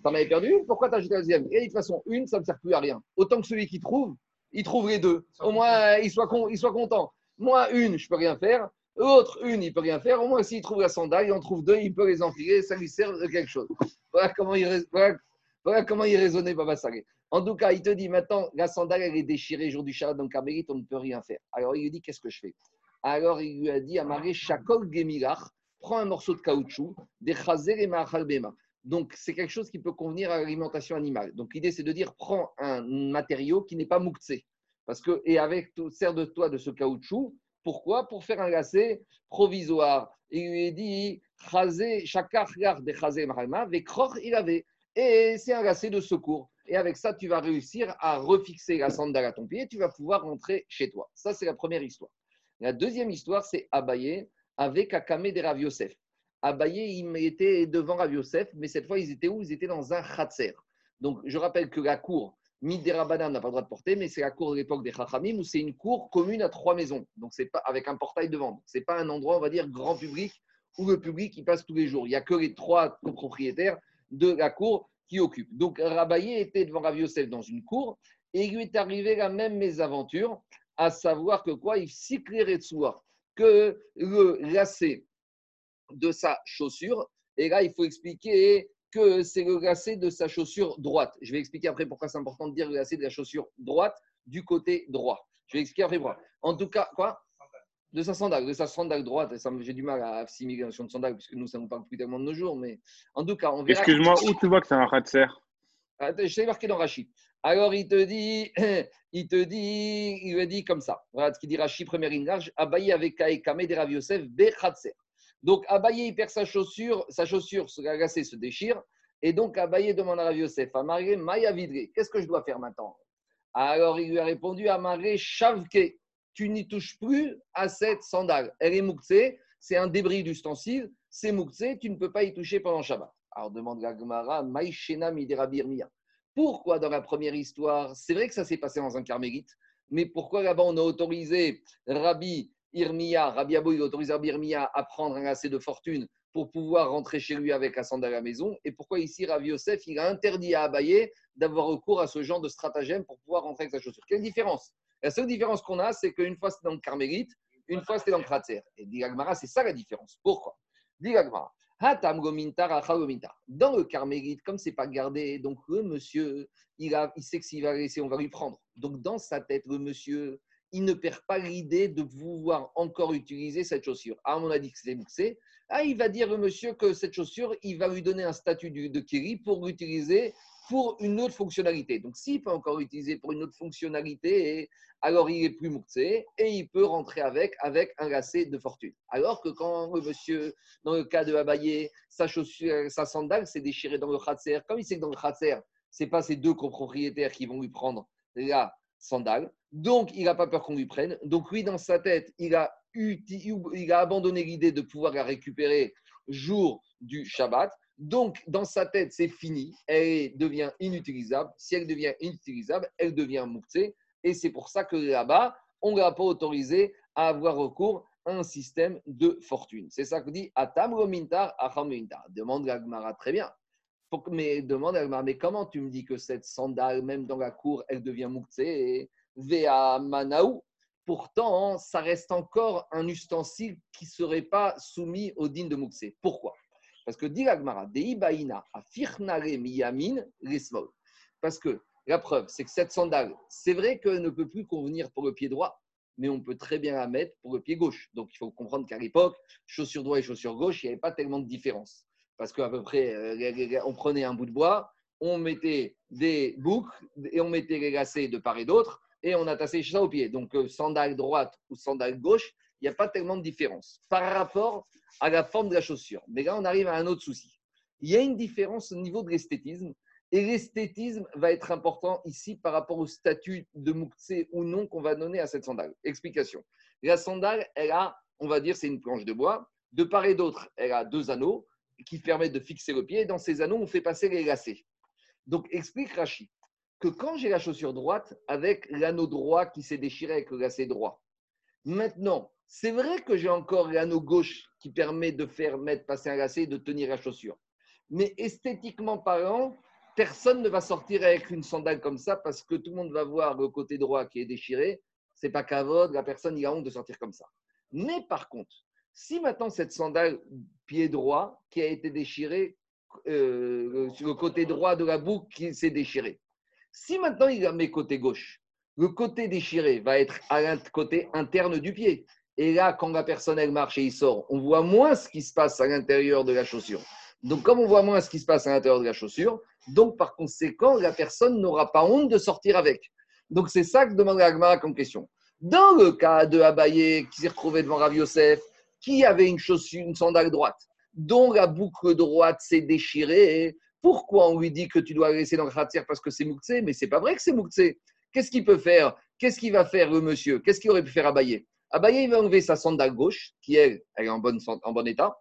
t'en avais perdu une Pourquoi t'as jeté la deuxième? Et de toute façon, une, ça ne sert plus à rien. Autant que celui qui trouve, il trouve les deux. Au moins, il soit, con- il soit content. Moi, une, je peux rien faire. L'autre, une, il peut rien faire. Au moins, s'il trouve la sandale, il en trouve deux, il peut les enfiler, ça lui sert de quelque chose. Voilà comment il, voilà, voilà comment il raisonnait, Baba Salé. En tout cas, il te dit maintenant, la sandale, elle est déchirée jour du Shabbat dans Carmélite, on ne peut rien faire. Alors, il lui dit, qu'est-ce que je fais? Alors, il lui a dit, Amaré, Shakol Gemilach, prends un morceau de caoutchouc, des chazer et ma'achal bema. Donc, c'est quelque chose qui peut convenir à l'alimentation animale. Donc, l'idée, c'est de dire, prends un matériau qui n'est pas mouktsé. Parce que, et avec, sers de toi de ce caoutchouc. Pourquoi? Pour faire un lacet provisoire. Il lui a dit, il avait. Et c'est un lacet de secours. Et avec ça, tu vas réussir à refixer la sandale à ton pied. Tu vas pouvoir rentrer chez toi. Ça, c'est la première histoire. La deuxième histoire, c'est Abaye avec Akame de Rav Yosef. Abaye, il était devant Rav Yosef, mais cette fois, ils étaient où? Ils étaient dans un khatser. Donc, je rappelle que la cour, Miderabanan n'a pas le droit de porter, mais c'est la cour de l'époque des Chachamim où c'est une cour commune à trois maisons. Donc, c'est pas avec un portail devant. Ce n'est pas un endroit, on va dire, grand public où le public y passe tous les jours. Il n'y a que les trois copropriétaires de la cour qui occupent. Donc, Rabaye était devant Rav dans une cour et il lui est arrivé la même mésaventure, à savoir que quoi? Il cyclerait de soi, que le lacet de sa chaussure, et là, il faut expliquer que c'est le lacet de sa chaussure droite. Je vais expliquer après pourquoi c'est important de dire le lacet de la chaussure droite du côté droit. Je vais expliquer après pourquoi. En tout cas, quoi? De sa sandale, de sa sandale droite. J'ai du mal à assimiler la notion de sandale, puisque nous, ça ne nous parle plus tellement de nos jours. Mais en tout cas, on verra. Excuse-moi, où tu vois que c'est un Khatser Attends, Je t'ai marqué dans Rachid. Alors, il te dit, il te dit, il lui dit comme ça. Voilà ce qu'il dit Rachid, première ligne large. Abaye avec Kaekame de Rav Yosef Bechatser. Donc, Abaye, perd sa chaussure, sa chaussure, se glacée, se déchire. Et donc, Abaye demande à Rav Yosef, Amaré, Maya Vidre, qu'est-ce que je dois faire maintenant? Alors, il lui a répondu, Amaré, Shavke, tu n'y touches plus à cette sandale. Elle est mouktsé, c'est un débris d'ustensile, c'est mouktsé, tu ne peux pas y toucher pendant Shabbat. Alors, demande la Gemara, Maïshena Miderabir Mia. Pourquoi dans la première histoire, c'est vrai que ça s'est passé dans un carmélite, mais pourquoi là-bas on a autorisé Rabbi Irmia, Rabbi Abou, il a autorisé Rabbi Irmia à prendre un lacet de fortune pour pouvoir rentrer chez lui avec la à la maison Et pourquoi ici Rabbi Yosef, il a interdit à Abaye d'avoir recours à ce genre de stratagème pour pouvoir rentrer avec sa chaussure? Quelle différence? La seule différence qu'on a, c'est qu'une fois c'était dans le carmélite, une fois c'était dans le Kratzer. Et dit Agmara, c'est ça la différence. Pourquoi? Dit Agmara, Hatam gomintar, acha gomintar. Dans le carmélite, comme c'est pas gardé, donc le monsieur, il, a, il sait que s'il va laisser, on va lui prendre. Donc dans sa tête, le monsieur, il ne perd pas l'idée de pouvoir encore utiliser cette chaussure. Ah, on a dit que c'est mouxé. Ah, il va dire le monsieur que cette chaussure, il va lui donner un statut de Kiri pour l'utiliser pour une autre fonctionnalité. Donc s'il peut encore l'utiliser pour une autre fonctionnalité, alors il est plus mouxé et il peut rentrer avec, avec un lacet de fortune. Alors que quand le monsieur dans le cas de Abaye, sa chaussure, sa sandale s'est déchirée dans le khatser. Comme il sait que dans le khatser, ce n'est pas ses deux copropriétaires qui vont lui prendre la sandale. Donc, il n'a pas peur qu'on lui prenne. Donc, lui, dans sa tête, il a, abandonné l'idée de pouvoir la récupérer jour du Shabbat. Donc, dans sa tête, c'est fini. Elle devient inutilisable. Si elle devient inutilisable, elle devient mouktsé. Et c'est pour ça que là-bas, on ne l'a pas autorisé à avoir recours à un système de fortune. C'est ça que dit Atam Romintar, Acham Romintar. Demande la Gemara très bien. Mais demande à mais comment tu me dis que cette sandale, même dans la cour, elle devient mouktsé Vea Manaou Pourtant, ça reste encore un ustensile qui ne serait pas soumis au din de mouktsé. Pourquoi? Parce que dit la Gemara, Deibaïna, Miyamin. Parce que la preuve, c'est que cette sandale, c'est vrai qu'elle ne peut plus convenir pour le pied droit, mais on peut très bien la mettre pour le pied gauche. Donc il faut comprendre qu'à l'époque, chaussure droite et chaussure gauche, il n'y avait pas tellement de différence. Parce qu'à peu près, euh, on prenait un bout de bois, on mettait des boucles et on mettait les lacets de part et d'autre et on attachait ça au pied. Donc euh, sandale droite ou sandale gauche, il n'y a pas tellement de différence par rapport à la forme de la chaussure. Mais là, on arrive à un autre souci. Il y a une différence au niveau de l'esthétisme. Et l'esthétisme va être important ici par rapport au statut de Mouktsé ou non qu'on va donner à cette sandale. Explication. La sandale, elle a, on va dire, c'est une planche de bois. De part et d'autre, elle a deux anneaux qui permettent de fixer le pied. Et dans ces anneaux, on fait passer les lacets. Donc, explique Rachid que quand j'ai la chaussure droite, avec l'anneau droit qui s'est déchiré avec le lacet droit, maintenant, c'est vrai que j'ai encore l'anneau gauche qui permet de faire mettre passer un lacet et de tenir la chaussure. Mais esthétiquement parlant, personne ne va sortir avec une sandale comme ça parce que tout le monde va voir le côté droit qui est déchiré. C'est pas cavode, la personne il a honte de sortir comme ça. Mais par contre, si maintenant cette sandale pied droit qui a été déchirée euh, sur le côté droit de la boucle qui s'est déchiré, si maintenant il la met côté gauche, le côté déchiré va être à l'int- côté interne du pied. Et là, quand la personne marche et il sort, on voit moins ce qui se passe à l'intérieur de la chaussure. Donc, comme on voit moins ce qui se passe à l'intérieur de la chaussure, donc par conséquent, la personne n'aura pas honte de sortir avec. Donc, c'est ça que demande l'Agmara comme question. Dans le cas de Abaye qui s'est retrouvé devant Rav Yosef, qui avait une chaussure, une sandale droite, dont la boucle droite s'est déchirée, pourquoi on lui dit que tu dois la laisser dans le khatir parce que c'est Mouktsé Mais c'est pas vrai que c'est Mouktsé. Qu'est-ce qu'il peut faire? Qu'est-ce qu'il va faire le monsieur? Qu'est-ce qu'il aurait pu faire Abaye? Abaye, il va enlever sa sandale gauche, qui elle, est en bon état.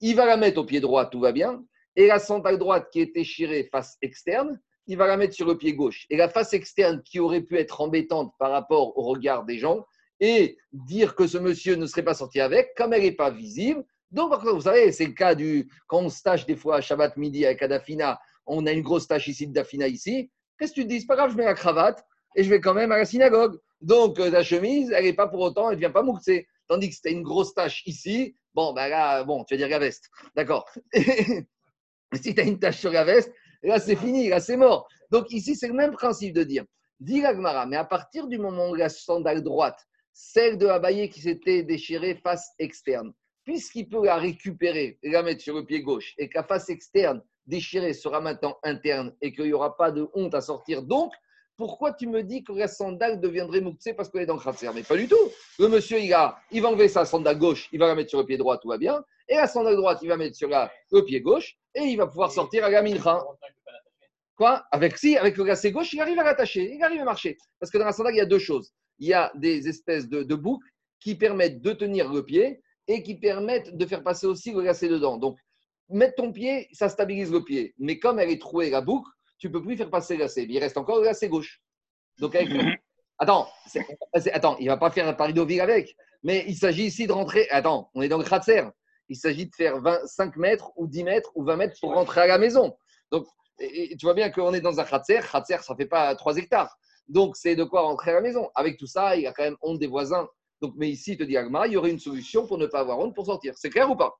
Il va la mettre au pied droit, tout va bien. Et la sandale droite qui est déchirée face externe, il va la mettre sur le pied gauche. Et la face externe qui aurait pu être embêtante par rapport au regard des gens et dire que ce monsieur ne serait pas sorti avec, comme elle n'est pas visible. Donc, vous savez, c'est le cas du. Quand on se tâche des fois à Shabbat midi avec Adafina, on a une grosse tâche ici de Dafina ici. Qu'est-ce que tu te dis? C'est pas grave, je mets la cravate et je vais quand même à la synagogue. Donc, euh, la chemise, elle n'est pas pour autant, elle ne devient pas mouxée. Tandis que c'était une grosse tâche ici, bon, ben là, bon, tu vas dire la veste. D'accord. si tu as une tache sur la veste, là, c'est fini, là, c'est mort. Donc, ici, c'est le même principe de dire, dit l'Agmara, mais à partir du moment où la sandale droite, celle de Abaye qui s'était déchirée face externe, puisqu'il peut la récupérer et la mettre sur le pied gauche, et que la face externe déchirée sera maintenant interne et qu'il n'y aura pas de honte à sortir, donc, pourquoi tu me dis que la sandale deviendrait mouktsé parce qu'elle est dans le khatser Mais pas du tout. Le monsieur, il, a, il va enlever sa sandale gauche, il va la mettre sur le pied droit, tout va bien. Et la sandale droite, il va mettre sur la- le pied gauche et il va pouvoir sortir à la mincha. Quoi? Avec si, avec le lacet gauche, il arrive à l'attacher, il arrive à marcher. Parce que dans la sandale, il y a deux choses. Il y a des espèces de, de boucles qui permettent de tenir le pied et qui permettent de faire passer aussi le lacet dedans. Donc, mettre ton pied, ça stabilise le pied. Mais comme elle est trouée, la boucle, tu peux plus faire passer le lacet. Mais il reste encore le lacet gauche. Donc, avec... Attends, attends, il va pas faire un pari d'oville avec. Mais il s'agit ici de rentrer. Attends, on est dans le Kratzer. Il s'agit de faire 25 mètres ou 10 mètres ou 20 mètres pour rentrer à la maison. Donc, et- et tu vois bien qu'on est dans un Kratzer. Kratzer, ça fait pas 3 hectares. Donc, c'est de quoi rentrer à la maison. Avec tout ça, il y a quand même honte des voisins. Donc, mais ici, il te dit Agma, il y aurait une solution pour ne pas avoir honte pour sortir. C'est clair ou pas?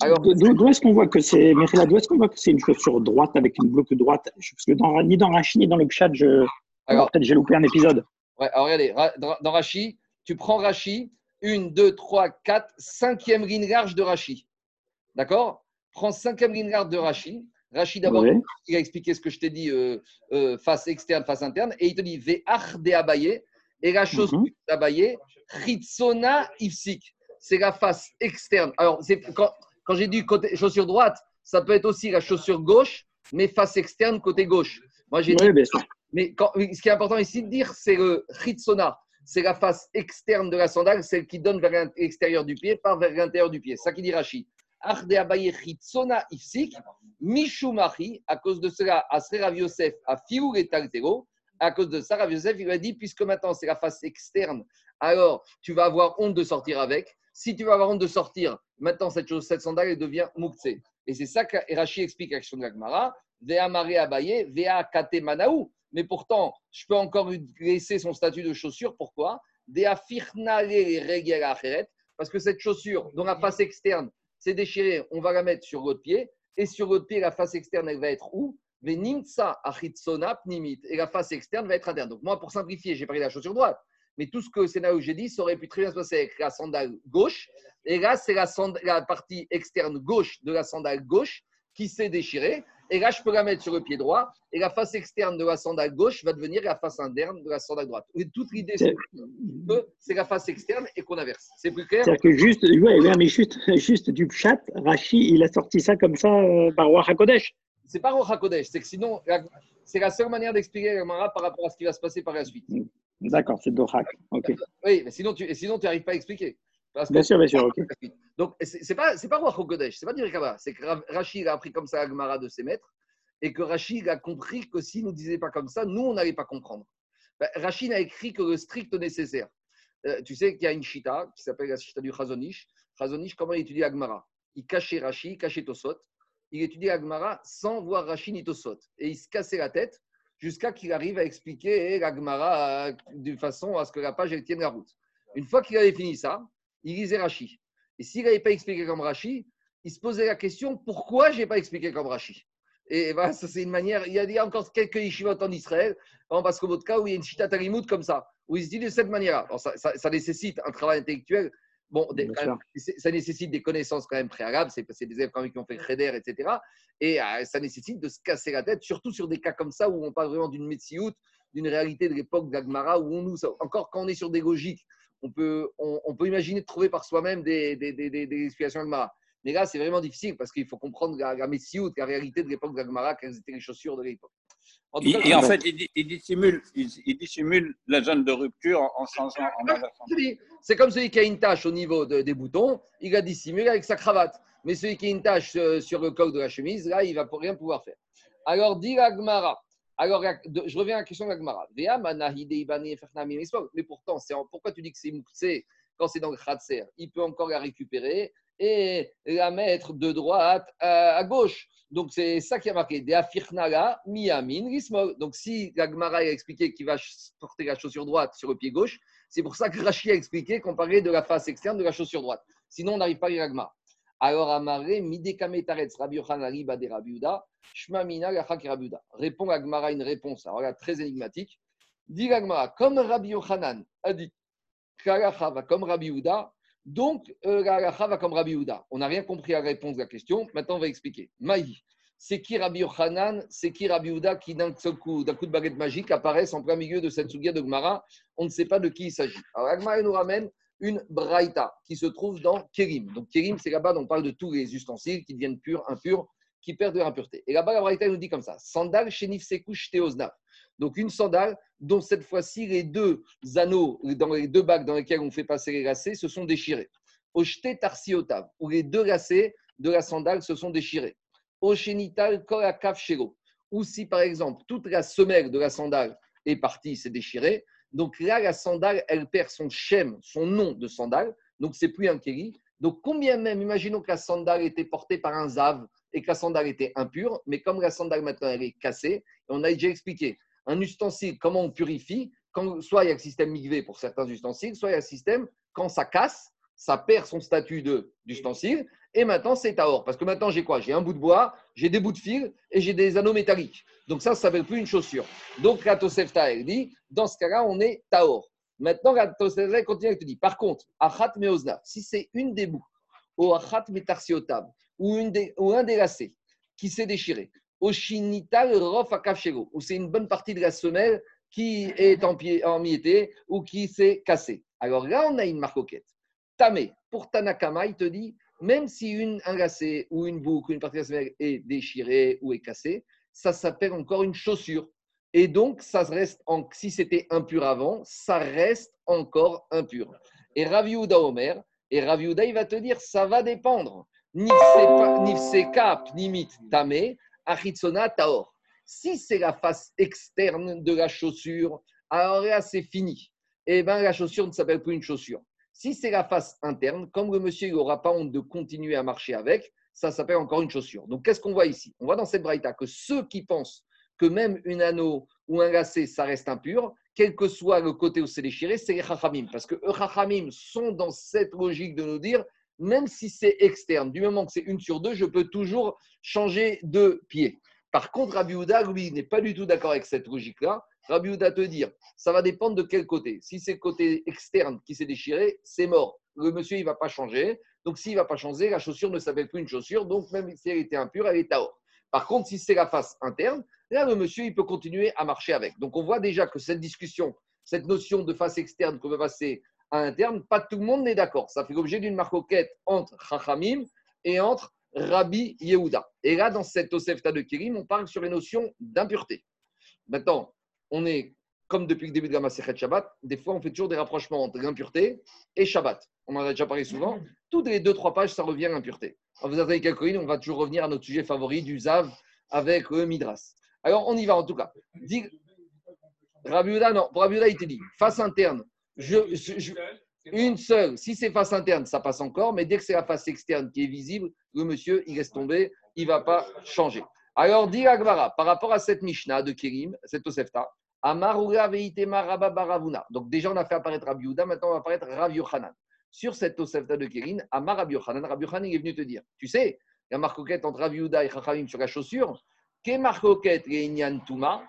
Alors, D'où est-ce qu'on voit que c'est, d'où est-ce qu'on voit que c'est une chaussure droite avec une boucle droite? Parce que dans, ni dans Rachid ni dans le chat, je, peut-être j'ai loupé un épisode. Ouais, alors regardez, dans Rachi, tu prends Rachi, une, deux, trois, quatre, cinquième ligne large de Rachi. D'accord? Prends cinquième ligne large de Rachi. Rachi, d'abord, il a expliqué ce que je t'ai dit, euh, euh, face externe, face interne, et il te dit Ve'ach de Abaye, et la chaussure Mhm. d'Abaye, Ritsona Ifsik. C'est la face externe. Alors, c'est quand, quand j'ai dit côté chaussure droite, ça peut être aussi la chaussure gauche, mais face externe, côté gauche. Moi, j'ai dit Oui, mais quand- ce qui est important ici de dire, c'est le ritsona. C'est la face externe de la sandale, celle qui donne vers l'extérieur du pied, pas vers l'intérieur du pied. C'est ça qui dit Rashi. Arde abaye ritsona ifsik, mishumachi, à cause de cela, Asre Rav Yosef a fiou et. À cause de ça, Rav Yosef, il lui a dit, puisque maintenant c'est la face externe, alors tu vas avoir honte de sortir avec. Si tu vas avoir honte de sortir, maintenant cette, chose, cette sandale elle devient moukse. Et c'est ça que Rashi explique avec Shon Gemara. Vea mare abaye, vea kate manaou. Mais pourtant, je peux encore lui laisser son statut de chaussure. Pourquoi? Dea firnale regel. Parce que cette chaussure, dont la face externe s'est déchirée, on va la mettre sur l'autre pied. Et sur l'autre pied, la face externe, elle va être où? Venimtsa achitsona pnimit. Et la face externe va être interne. Donc, moi, pour simplifier, j'ai de la chaussure droite. Mais tout ce que c'est là où j'ai dit, ça aurait pu très bien se passer avec la sandale gauche. Et là, c'est la, partie externe gauche de la sandale gauche qui s'est déchirée. Et là, je peux la mettre sur le pied droit. Et la face externe de la sandale gauche va devenir la face interne de la sandale droite. Et toute l'idée, c'est que c'est la face externe et qu'on inverse. C'est plus clair? C'est-à-dire que juste, ouais, mais juste, juste du chat, Rachi, il a sorti ça comme ça euh, par Roi Hakodesh. C'est pas Roch HaKodesh, c'est que sinon, c'est la seule manière d'expliquer la Gemara par rapport à ce qui va se passer par la suite. D'accord, c'est Dorak. Ok. Oui, mais sinon, tu et sinon, tu n'arrives pas à expliquer. Parce que- Bien sûr, bien sûr. Donc, c'est pas, c'est pas Roch HaKodesh, c'est pas Rekaba. C'est que Rachid a appris comme ça la Gemara de ses maîtres et que Rachid a compris que s'il nous disait pas comme ça, nous, on n'allait pas comprendre. Ben, Rachid a écrit que le strict nécessaire. Euh, tu sais qu'il y a une chita qui s'appelle la chita du Chazonish. Chazonish, comment il étudie la Gemara Il cachait Rachid, il cachait Tosot. Il étudie la Gemara sans voir Rachid ni Tosot. Et il se cassait la tête jusqu'à qu'il arrive à expliquer la Gemara euh, de façon à ce que la page tienne la route. Une fois qu'il avait fini ça, il lisait Rachid. Et s'il n'avait pas expliqué comme Rachid, il se posait la question pourquoi je n'ai pas expliqué comme Rachid Et voilà, ça c'est une manière. Il y a, encore quelques yeshivot en Israël, exemple, parce que votre cas où il y a une chita comme ça, où il se dit de cette manière-là. Ça nécessite un travail intellectuel. Bon, des- même, ça nécessite des connaissances quand même préalables. C'est c'est des élèves quand même qui ont fait Cheder, etc. Et euh, ça nécessite de se casser la tête, surtout sur des cas comme ça où on parle vraiment d'une médecine, d'une réalité de l'époque d'Agmara, où on nous, encore quand on est sur des logiques, on peut, on, on peut imaginer de trouver par soi-même des, des, des, explications Agmara. Mais là, c'est vraiment difficile parce qu'il faut comprendre la, la médecine, la réalité de l'époque d'Agmara, quelles étaient les chaussures de l'époque. En tout Et, cas, et en fait, il, di- il dissimule, il, il dissimule la zone de rupture en, changeant, C'est comme celui qui a une tache au niveau de- des boutons, il a dissimulé avec sa cravate. Mais celui qui a une tache euh, sur le col de la chemise, là, il va pour rien pouvoir faire. Alors, dit la Gemara. Alors, la- je reviens à la question de la mismog. Mais pourtant, pourquoi tu dis que c'est moussé quand c'est dans le khatser? Il peut encore la récupérer et la mettre de droite à, à gauche. Donc, c'est ça qui a marqué. Miyamin. Donc, si la a expliqué qu'il va porter la chaussure droite sur le pied gauche, c'est pour ça que Rachi a expliqué qu'on parlait de la face externe de la chaussure droite. Sinon, on n'arrive pas à lire la Gemara. Alors, Amaré, Midekame Taretz, Rabbi Yochanan, Riba de Rabbi Yehuda, Shma Mina, Lachak Rabbi. Répond la Gemara une réponse, alors là, très énigmatique. Dit la comme Rabbi Yochanan a dit, comme Rabbi Yehuda, donc euh, la comme Rabbi Yehuda. On n'a rien compris à la réponse de la question, maintenant on va expliquer. Maï, c'est qui Rabbi Yochanan, c'est qui Rabbi Yehuda qui d'un coup, de baguette magique apparaissent en plein milieu de cette de Gemara? On ne sait pas de qui il s'agit. Alors la Gemara nous ramène une braïta qui se trouve dans Kérim. Donc Kérim, c'est là-bas on parle de tous les ustensiles qui deviennent purs, impurs, qui perdent de l'impureté. Et là-bas, la braïta nous dit comme ça Sandal chenif sekouch teoznav. Donc une sandale dont cette fois-ci les deux anneaux, dans les deux bacs dans lesquels on fait passer les lacets, se sont déchirés. Oshte tarsiotav, où les deux lacets de la sandale se sont déchirés. Oshenital kolakav shelo, ou si par exemple toute la semelle de la sandale est partie, s'est déchirée, donc là, la sandale, elle perd son shem, son nom de sandale. Donc, c'est plus un kéli. Donc, combien même, imaginons que la sandale était portée par un zav et que la sandale était impure, mais comme la sandale maintenant, elle est cassée, on a déjà expliqué, un ustensile, comment on purifie quand, Soit il y a le système migvé pour certains ustensiles, soit il y a le système, quand ça casse, ça perd son statut d'ustensile, et maintenant c'est taor. Parce que maintenant j'ai quoi? J'ai un bout de bois, j'ai des bouts de fil et j'ai des anneaux métalliques. Donc ça, ça ne s'appelle plus une chaussure. Donc la Tosefta, elle dit, dans ce cas-là, on est taor. Maintenant, la Tosefta elle continue, elle te dit, par contre, achat meozna, si c'est une des bouts, ou achat metarsiotab, ou, ou un des lacets qui s'est déchiré, au shinital rof akafshego, ou c'est une bonne partie de la semelle qui est emmiétée ou qui s'est cassée. Alors là, on a une marcoquette. Tamé, pour Tanakama, il te dit, même si une, un lacet ou une boucle, une partie de la semelle est déchirée ou est cassée, ça s'appelle encore une chaussure. Et donc, ça reste en, si c'était impur avant, ça reste encore impur. Et Rav Yehuda Omer, et Rav Yehuda, il va te dire, ça va dépendre. Nifseka pnimit tamé, achitsona taor. Si c'est la face externe de la chaussure, alors là, c'est fini. Eh bien, la chaussure ne s'appelle plus une chaussure. Si c'est la face interne, comme le monsieur n'aura pas honte de continuer à marcher avec, ça s'appelle encore une chaussure. Donc, qu'est-ce qu'on voit ici? On voit dans cette braïta que ceux qui pensent que même une anneau ou un lacet, ça reste impur, quel que soit le côté où c'est déchiré, c'est les chachamim. Parce que les chachamim sont dans cette logique de nous dire, même si c'est externe, du moment que c'est une sur deux, je peux toujours changer de pied. Par contre, Rabbi Houda, lui, n'est pas du tout d'accord avec cette logique-là. Rabbi Houda te dire, ça va dépendre de quel côté. Si c'est le côté externe qui s'est déchiré, c'est mort. Le monsieur, il ne va pas changer. Donc s'il ne va pas changer, la chaussure ne s'appelle plus une chaussure, donc même si elle était impure, elle est taor. Par contre, si c'est la face interne, là, le monsieur, il peut continuer à marcher avec. Donc on voit déjà que cette discussion, cette notion de face externe qu'on peut passer à interne, pas tout le monde n'est d'accord. Ça fait l'objet d'une marcoquette entre Chachamim et entre Rabbi Yehuda. Et là, dans cette Osefta de Kirim, on parle sur les notions d'impureté. Maintenant, on est, comme depuis le début de la Masechet Shabbat, des fois, on fait toujours des rapprochements entre l'impureté et Shabbat. On en a déjà parlé souvent. Toutes les deux, trois pages, ça revient à l'impureté. Vous avez quelques on va toujours revenir à notre sujet favori du Zav avec le Midras. Alors, on y va en tout cas. Rabbi Yehuda, non, Rabbi Yehuda, il te dit, face interne, je, je- une seule. Si c'est face interne, ça passe encore, mais dès que c'est la face externe qui est visible, le monsieur, il laisse tomber, il ne va pas changer. Alors, dit Agmara, par rapport à cette Mishnah de Kérim, cette Tosefta, Amarura veitema Rabba baravuna. Donc, déjà, on a fait apparaître Rabbi Yehuda, maintenant, on va apparaître Rav Yochanan. Sur cette Tosefta de Kérim, Amar Rabbi Yochanan, Rabbi Yochanan, il est venu te dire, tu sais, il y a marcoquette entre Rabbi Yehuda et Chachamim sur la chaussure, que marcoquette et Inyan Touma,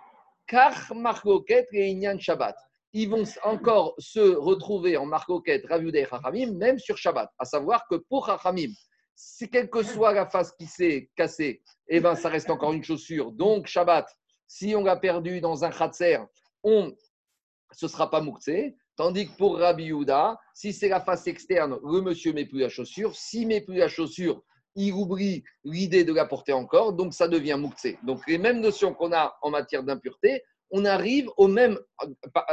car marcoquette et Inyan Shabbat ils vont encore se retrouver en marcoquette, et Chachamim, même sur Shabbat. À savoir que pour Chachamim, si quelle que soit la face qui s'est cassée, eh ben, ça reste encore une chaussure. Donc, Shabbat, si on l'a perdu dans un khatser, on, ce ne sera pas mouktsé. Tandis que pour Rabbi si c'est la face externe, le monsieur met plus la chaussure. S'il met plus la chaussure, il oublie l'idée de la porter encore, donc ça devient mouktsé. Donc, les mêmes notions qu'on a en matière d'impureté, on arrive au même.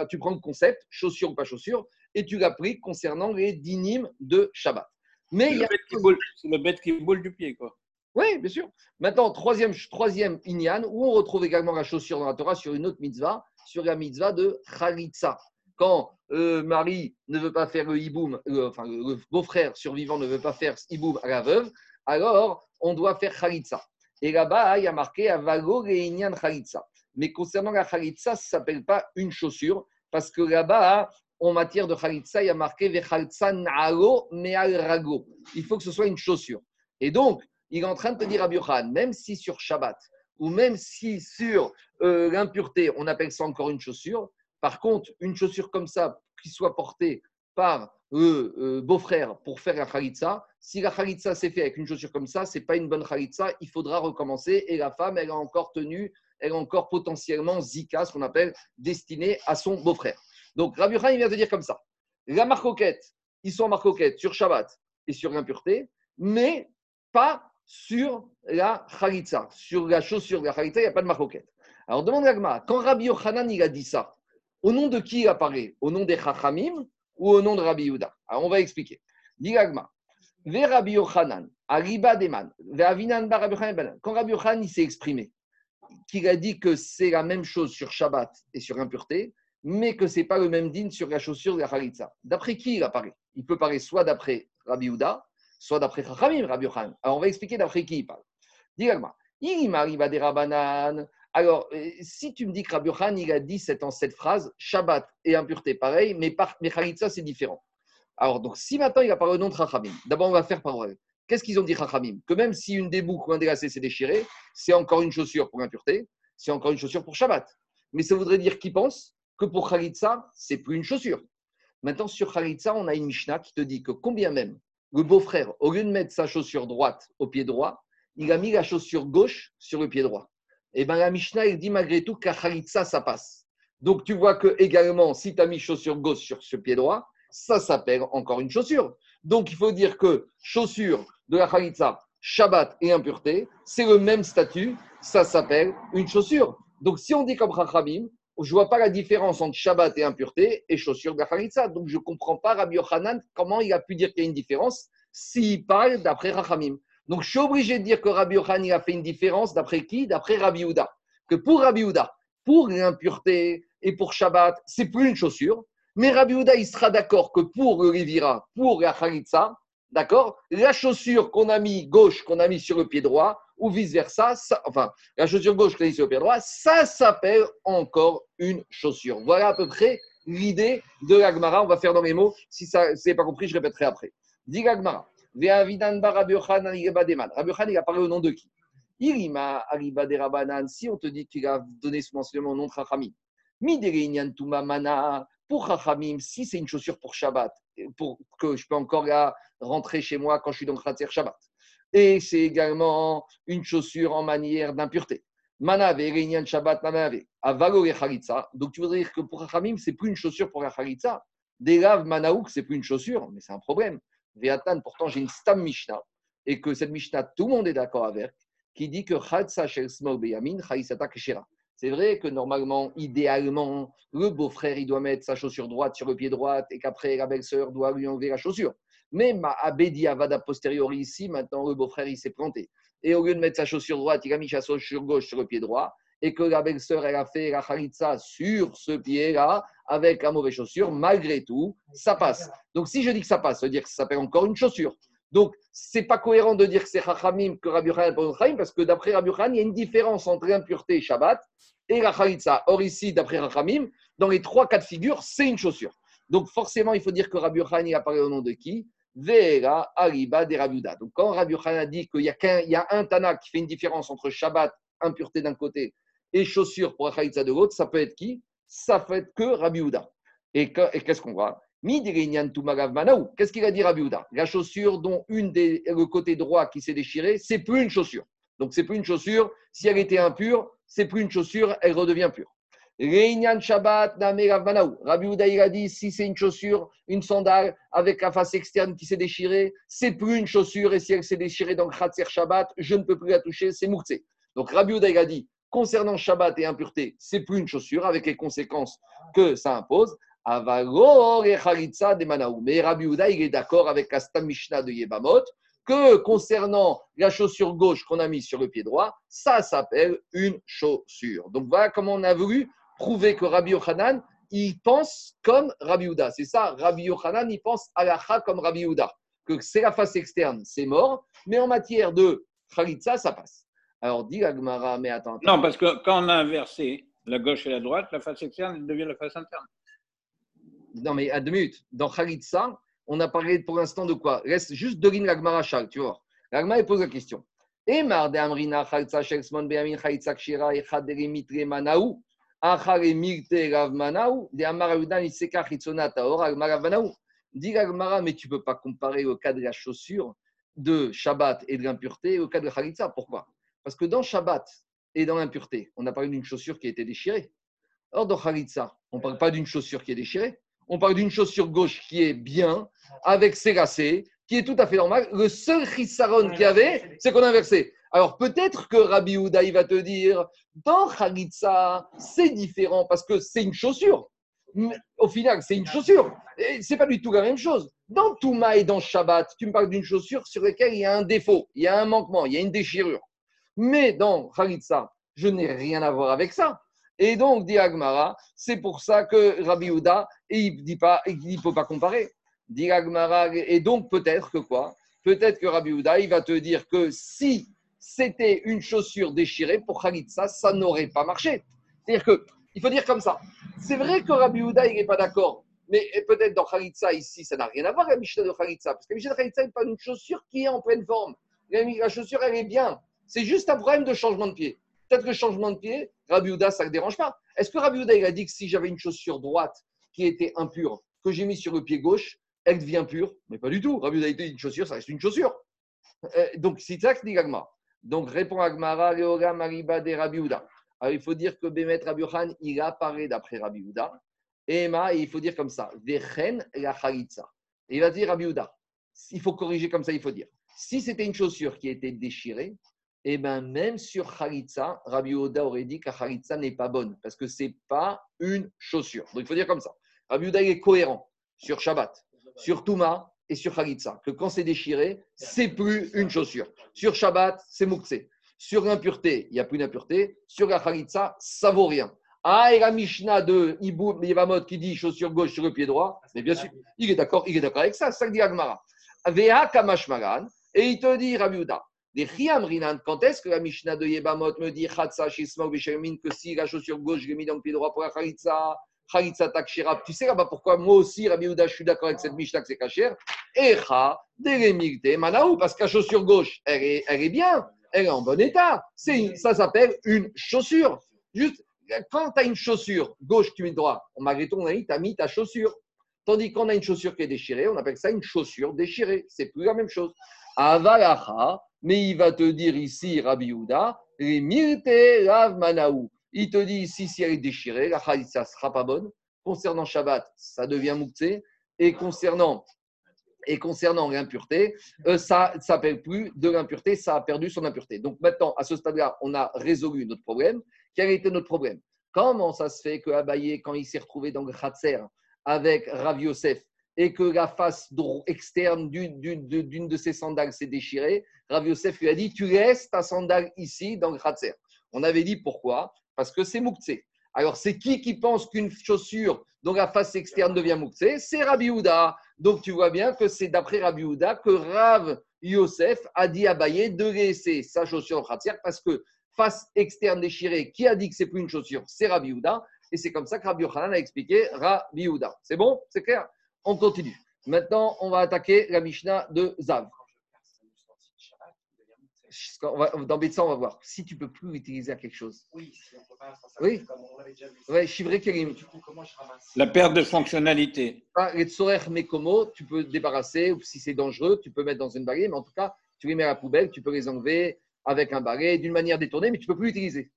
Tu prends le concept, chaussure ou pas chaussure, et tu l'appliques concernant les dynimes de Shabbat. Mais C'est il y a. bête qui boule- c'est le bête qui boule du pied, quoi. Oui, bien sûr. Maintenant, troisième, troisième inyan, où on retrouve également la chaussure dans la Torah sur une autre mitzvah, sur la mitzvah de Chalitza. Quand euh, Marie ne veut pas faire le hiboum, euh, enfin le beau-frère survivant ne veut pas faire hiboum à la veuve, alors on doit faire Chalitza. Et là-bas, il y a marqué Avago et inyan Chalitza. Mais concernant la Chalitza, ça ne s'appelle pas une chaussure, parce que là-bas, en matière de Chalitza, il y a marqué Vechaltza Na'alo Me'al Rago. Il faut que ce soit une chaussure. Et donc, il est en train de te dire à Yohan, même si sur Shabbat, ou même si sur euh, l'impureté, on appelle ça encore une chaussure, par contre, une chaussure comme ça, qui soit portée par le euh, beau-frère pour faire la khalitsa, si la khalitsa s'est fait avec une chaussure comme ça, c'est pas une bonne khalitsa, il faudra recommencer. Et la femme, elle a encore tenu, elle a encore potentiellement zika, ce qu'on appelle destinée à son beau-frère. Donc Rabbi il vient te dire comme ça. La marcoquette, ils sont en marcoquette sur Shabbat et sur l'impureté, mais pas sur la khalitsa. Sur la chaussure de la khalitsa, il n'y a pas de marcoquette. Alors demande Gmara, quand Rabbi Yochanan il a dit ça, au nom de qui il apparaît? Au nom des Chachamim ou au nom de Rabbi Yehuda? Alors on va expliquer. Dit Gagma, Ve Rabbi Yochanan, Ariba Deman, Ve Avinan Bar Rabbi Yochanan Ben. Quand Rabbi Yochanan s'est exprimé, qu'il a dit que c'est la même chose sur Shabbat et sur impureté, mais que ce n'est pas le même din sur la chaussure de la Khalitsa. D'après qui il apparaît? Il peut parler soit d'après Rabbi Yehuda, soit d'après Chachamim, Rabbi Yochanan. Alors on va expliquer d'après qui il parle. Dis Gagma, Il m'arrive à des Rabanan. Alors, euh, si tu me dis que Rabbi Yochanan, il a dit cette, en cette phrase, Shabbat et impureté pareil, mais, par, mais c'est différent. Alors, donc, si maintenant il a parlé au nom de d'abord on va faire parole. Qu'est-ce qu'ils ont dit Chachamim? Que même si une des boucles ou un des s'est déchiré, c'est encore une chaussure pour impureté, c'est encore une chaussure pour Shabbat. Mais ça voudrait dire qu'ils pensent que pour Khalitsa, c'est plus une chaussure. Maintenant, sur Khalitsa, on a une Mishnah qui te dit que combien même le beau-frère, au lieu de mettre sa chaussure droite au pied droit, il a mis la chaussure gauche sur le pied droit. Et bien la Mishnah, il dit malgré tout qu'à Khalitsa, ça passe. Donc tu vois que également, si tu as mis chaussure gauche sur ce pied droit, ça s'appelle encore une chaussure. Donc il faut dire que chaussure de la Khalitsa, Shabbat et impureté, c'est le même statut, ça s'appelle une chaussure. Donc si on dit comme Chachamim, je ne vois pas la différence entre Shabbat et impureté et chaussure de la Khalitsa. Donc je ne comprends pas Rabbi Yochanan comment il a pu dire qu'il y a une différence s'il parle d'après Chachamim. Donc je suis obligé de dire que Rabbi Yochanan a fait une différence d'après qui? D'après Rabbi Yehuda. Que pour Rabbi Yehuda, pour l'impureté et pour Shabbat, c'est plus une chaussure. Mais Rabbi Yehuda, il sera d'accord que pour le Rivira, pour la d'accord, la chaussure qu'on a mis gauche, qu'on a mis sur le pied droit, ou vice-versa, enfin, la chaussure gauche qu'on a mis sur le pied droit, ça s'appelle encore une chaussure. Voilà à peu près l'idée de l'Agmara. On va faire dans les mots. Si ça n'est pas compris, je répéterai après. Dit l'Agmara. Rabbi il a parlé au nom de qui? Irima Ariba de. Si on te dit qu'il a donné ce mentionnement au nom de. Pour Chachamim, si c'est une chaussure pour Shabbat, pour que je peux encore la rentrer chez moi quand je suis dans Khatser Shabbat, et c'est également une chaussure en manière d'impureté. Manave, Reinian Shabbat, Manave, Avalo et. Donc tu voudrais dire que pour Chachamim, c'est plus une chaussure pour la Chalitza. Delav Manaouk, c'est plus une chaussure, mais c'est un problème. Veatan, pourtant j'ai une Stam Mishnah, et que cette Mishnah, tout le monde est d'accord avec, qui dit que Chatsa Shel Smol Beyamin, Chalisata Keshera. C'est vrai que normalement, idéalement, le beau-frère, il doit mettre sa chaussure droite sur le pied droit et qu'après, la belle-sœur doit lui enlever la chaussure. Mais ma Abedi Avada posteriori ici, maintenant, le beau-frère, il s'est planté. Et au lieu de mettre sa chaussure droite, il a mis sa chaussure gauche sur le pied droit et que la belle-sœur, elle a fait la chalitza sur ce pied-là avec la mauvaise chaussure, malgré tout, ça passe. Donc, si je dis que ça passe, ça veut dire que ça s'appelle encore une chaussure. Donc, c'est pas cohérent de dire que c'est Chachamim que Rabbi Yochanan pour parce que d'après Rabbi Yochanan, il y a une différence entre l'impureté et Shabbat et la. Or, ici, d'après Chachamim, dans les trois cas de figure, c'est une chaussure. Donc, forcément, il faut dire que Rabbi Yochanan, il a parlé au nom de qui? Vera Ariba de Rabbi Yehuda. Donc, quand Rabbi Yochanan dit qu'il y, a qu'un- il y a un Tana qui fait une différence entre Shabbat, impureté d'un côté, et chaussure pour la de l'autre, ça peut être qui? Ça peut être que Rabbi. Et, que- et qu'est-ce qu'on voit? Qu'est-ce qu'il a dit Rabbi Yehuda La chaussure dont une des, le côté droit qui s'est déchiré, c'est plus une chaussure. Donc, c'est plus une chaussure. Si elle était impure, c'est plus une chaussure, elle redevient pure. Reinyan Shabbat. Rabbi il a dit si c'est une chaussure, une sandale avec la face externe qui s'est déchirée, c'est plus une chaussure. Et si elle s'est déchirée dans Khatser Shabbat, je ne peux plus la toucher, c'est Moukse. Donc, Rabbi Yehuda, il a dit concernant Shabbat et impureté, c'est plus une chaussure avec les conséquences que ça impose. Avalor et Chalitza de Manaou. Mais Rabbi Yehuda, il est d'accord avec la Stam Mishnah de Yebamot que concernant la chaussure gauche qu'on a mise sur le pied droit, ça s'appelle une chaussure. Donc voilà comment on a voulu prouver que Rabbi Yochanan, il pense comme Rabbi Yehuda. C'est ça, Rabbi Yochanan, il pense à la comme Rabbi Yehuda. Que c'est la face externe, c'est mort, mais en matière de Chalitza, ça passe. Alors dit Agmara, mais attends. Non, parce que quand on a inversé la gauche et la droite, la face externe devient la face interne. Non, mais à deux minutes. Dans Khalitsa, on a parlé pour l'instant de quoi? Reste juste deux lignes l'Agmara Chal, tu vois. L'Agmara, il pose la question. Emar de Amrina Khalitsa Beamin Khalitsa Kshira Mitre Manaou. Achare Rav Manaou. De Amar Iseka Chitzona Taor Agmara. Dit l'Agmara, mais tu ne peux pas comparer le cas de la chaussure de Shabbat et de l'impureté au cas de Khalitsa. Pourquoi? Parce que dans Shabbat et dans l'impureté, on a parlé d'une chaussure qui a été déchirée. Or, dans Khalitsa, on ne parle pas d'une chaussure qui est déchirée. On parle d'une chaussure gauche qui est bien, avec ses lacets, qui est tout à fait normal. Le seul chissaron qu'il y avait, c'est qu'on a inversé. Alors peut-être que Rabbi Houda, il va te dire, dans Khalitsa, c'est différent parce que c'est une chaussure. Au final, c'est une chaussure. C'est pas du tout la même chose. Dans Touma et dans Shabbat, tu me parles d'une chaussure sur laquelle il y a un défaut, il y a un manquement, il y a une déchirure. Mais dans Khalitsa, je n'ai rien à voir avec ça. Et donc, dit Agmara, c'est pour ça que Rabbi Houda, il ne peut pas comparer. Dit Agmara, et donc peut-être que quoi? Peut-être que Rabbi Houda, il va te dire que si c'était une chaussure déchirée pour Khalitsa, ça n'aurait pas marché. C'est-à-dire que, il faut dire comme ça. C'est vrai que Rabbi Houda, il n'est pas d'accord. Mais peut-être dans Khalitsa, ici, ça n'a rien à voir avec la Mishnah de Khalitsa. Parce que la Mishnah de Khalitsa n'est pas une chaussure qui est en pleine forme. La chaussure, elle est bien. C'est juste un problème de changement de pied. Peut-être que le changement de pied, Rabbi Houda, ça ne dérange pas. Est-ce que Rabbi Houda, il a dit que si j'avais une chaussure droite qui était impure, que j'ai mis sur le pied gauche, elle devient pure? Mais pas du tout. Rabbi Houda, il dit une chaussure, ça reste une chaussure. Euh, donc, c'est ça que dit Agma. Donc, répond Agmara, Leora Mariba de Rabbi Houda. Alors, il faut dire que Bémet Rabbi Yohan, il apparaît d'après Rabbi Houda. Et Emma, il faut dire comme ça, Vechen la Khalitsa. Il va dire Rabbi Houda, il faut corriger comme ça, il faut dire. Si c'était une chaussure qui était déchirée, et bien même sur Khalitsa, Rabbi Houda aurait dit que Khalitsa n'est pas bonne, parce que ce n'est pas une chaussure. Donc il faut dire comme ça. Rabbi Houda est cohérent sur Shabbat, sur Touma et sur Khalitsa, que quand c'est déchiré, c'est plus une chaussure. Sur Shabbat, c'est Moukse. Sur l'impureté, il n'y a plus d'impureté. Sur la Khalitsa, ça vaut rien. Ah, et la Mishnah de Ibou Yevamot qui dit chaussure gauche sur le pied droit, mais bien sûr, il est d'accord, il est d'accord avec ça, c'est ça que dit Agmara. Kamashmaran, et il te dit, Rabbi Houda, quand est-ce que la Mishnah de Yevamot me dit Khatsa Bishamin que si la chaussure gauche, je l'ai mis dans le pied droit pour la Khalitsa, Khalitsa Takshira, tu sais là-bas pourquoi moi aussi, Rabbi Houda, je suis d'accord avec cette Mishnah que c'est Kacher, Echa, Deremirte, Manaou, parce que la chaussure gauche, elle est, elle est bien, elle est en bon état. C'est ça s'appelle une chaussure. Juste, quand tu as une chaussure gauche, tu mets droit. Malgré tout, on a dit, tu as mis ta chaussure. Tandis qu'on a une chaussure qui est déchirée, on appelle ça une chaussure déchirée. C'est plus la même chose. Avalacha, mais il va te dire ici, Rabbi Yehuda, Mirte Rav Manaou. Il te dit ici, si elle est déchirée, la ça ne sera pas bonne. Concernant Shabbat, ça devient Mouktsé. Et concernant, et concernant l'impureté, euh, ça ne s'appelle plus de l'impureté, ça a perdu son impureté. Donc maintenant, à ce stade-là, on a résolu notre problème. Quel était notre problème? Comment ça se fait que Abaye, quand il s'est retrouvé dans le Khatser avec Rav Yosef, et que la face externe d'une de ses sandales s'est déchirée, Rav Yosef lui a dit Tu laisses ta sandale ici dans le Khatser. On avait dit pourquoi? Parce que c'est Mouktsé. Alors, c'est qui qui pense qu'une chaussure dont la face externe devient Mouktsé C'est Rabbi Houda. Donc, tu vois bien que c'est d'après Rabbi Houda que Rav Yosef a dit à Baye de laisser sa chaussure en Khatser parce que face externe déchirée, qui a dit que c'est plus une chaussure? C'est Rabbi Houda. Et c'est comme ça que Rabbi Yochanan a expliqué Rabbi Houda. C'est bon? C'est clair? On continue. Maintenant, on va attaquer la Mishnah de Zav. Dans Betsa, on va voir. Si tu ne peux plus l'utiliser à quelque chose. Oui, si on peut pas. oui. comme on l'avait déjà vu. Oui, chivré Kérim. Du coup, comment je ramasse La perte de fonctionnalité. Ah, les Tsorer Mekomo, tu peux débarrasser, ou si c'est dangereux, tu peux mettre dans une balai, mais en tout cas, tu les mets à la poubelle, tu peux les enlever avec un balai d'une manière détournée, mais tu ne peux plus l'utiliser.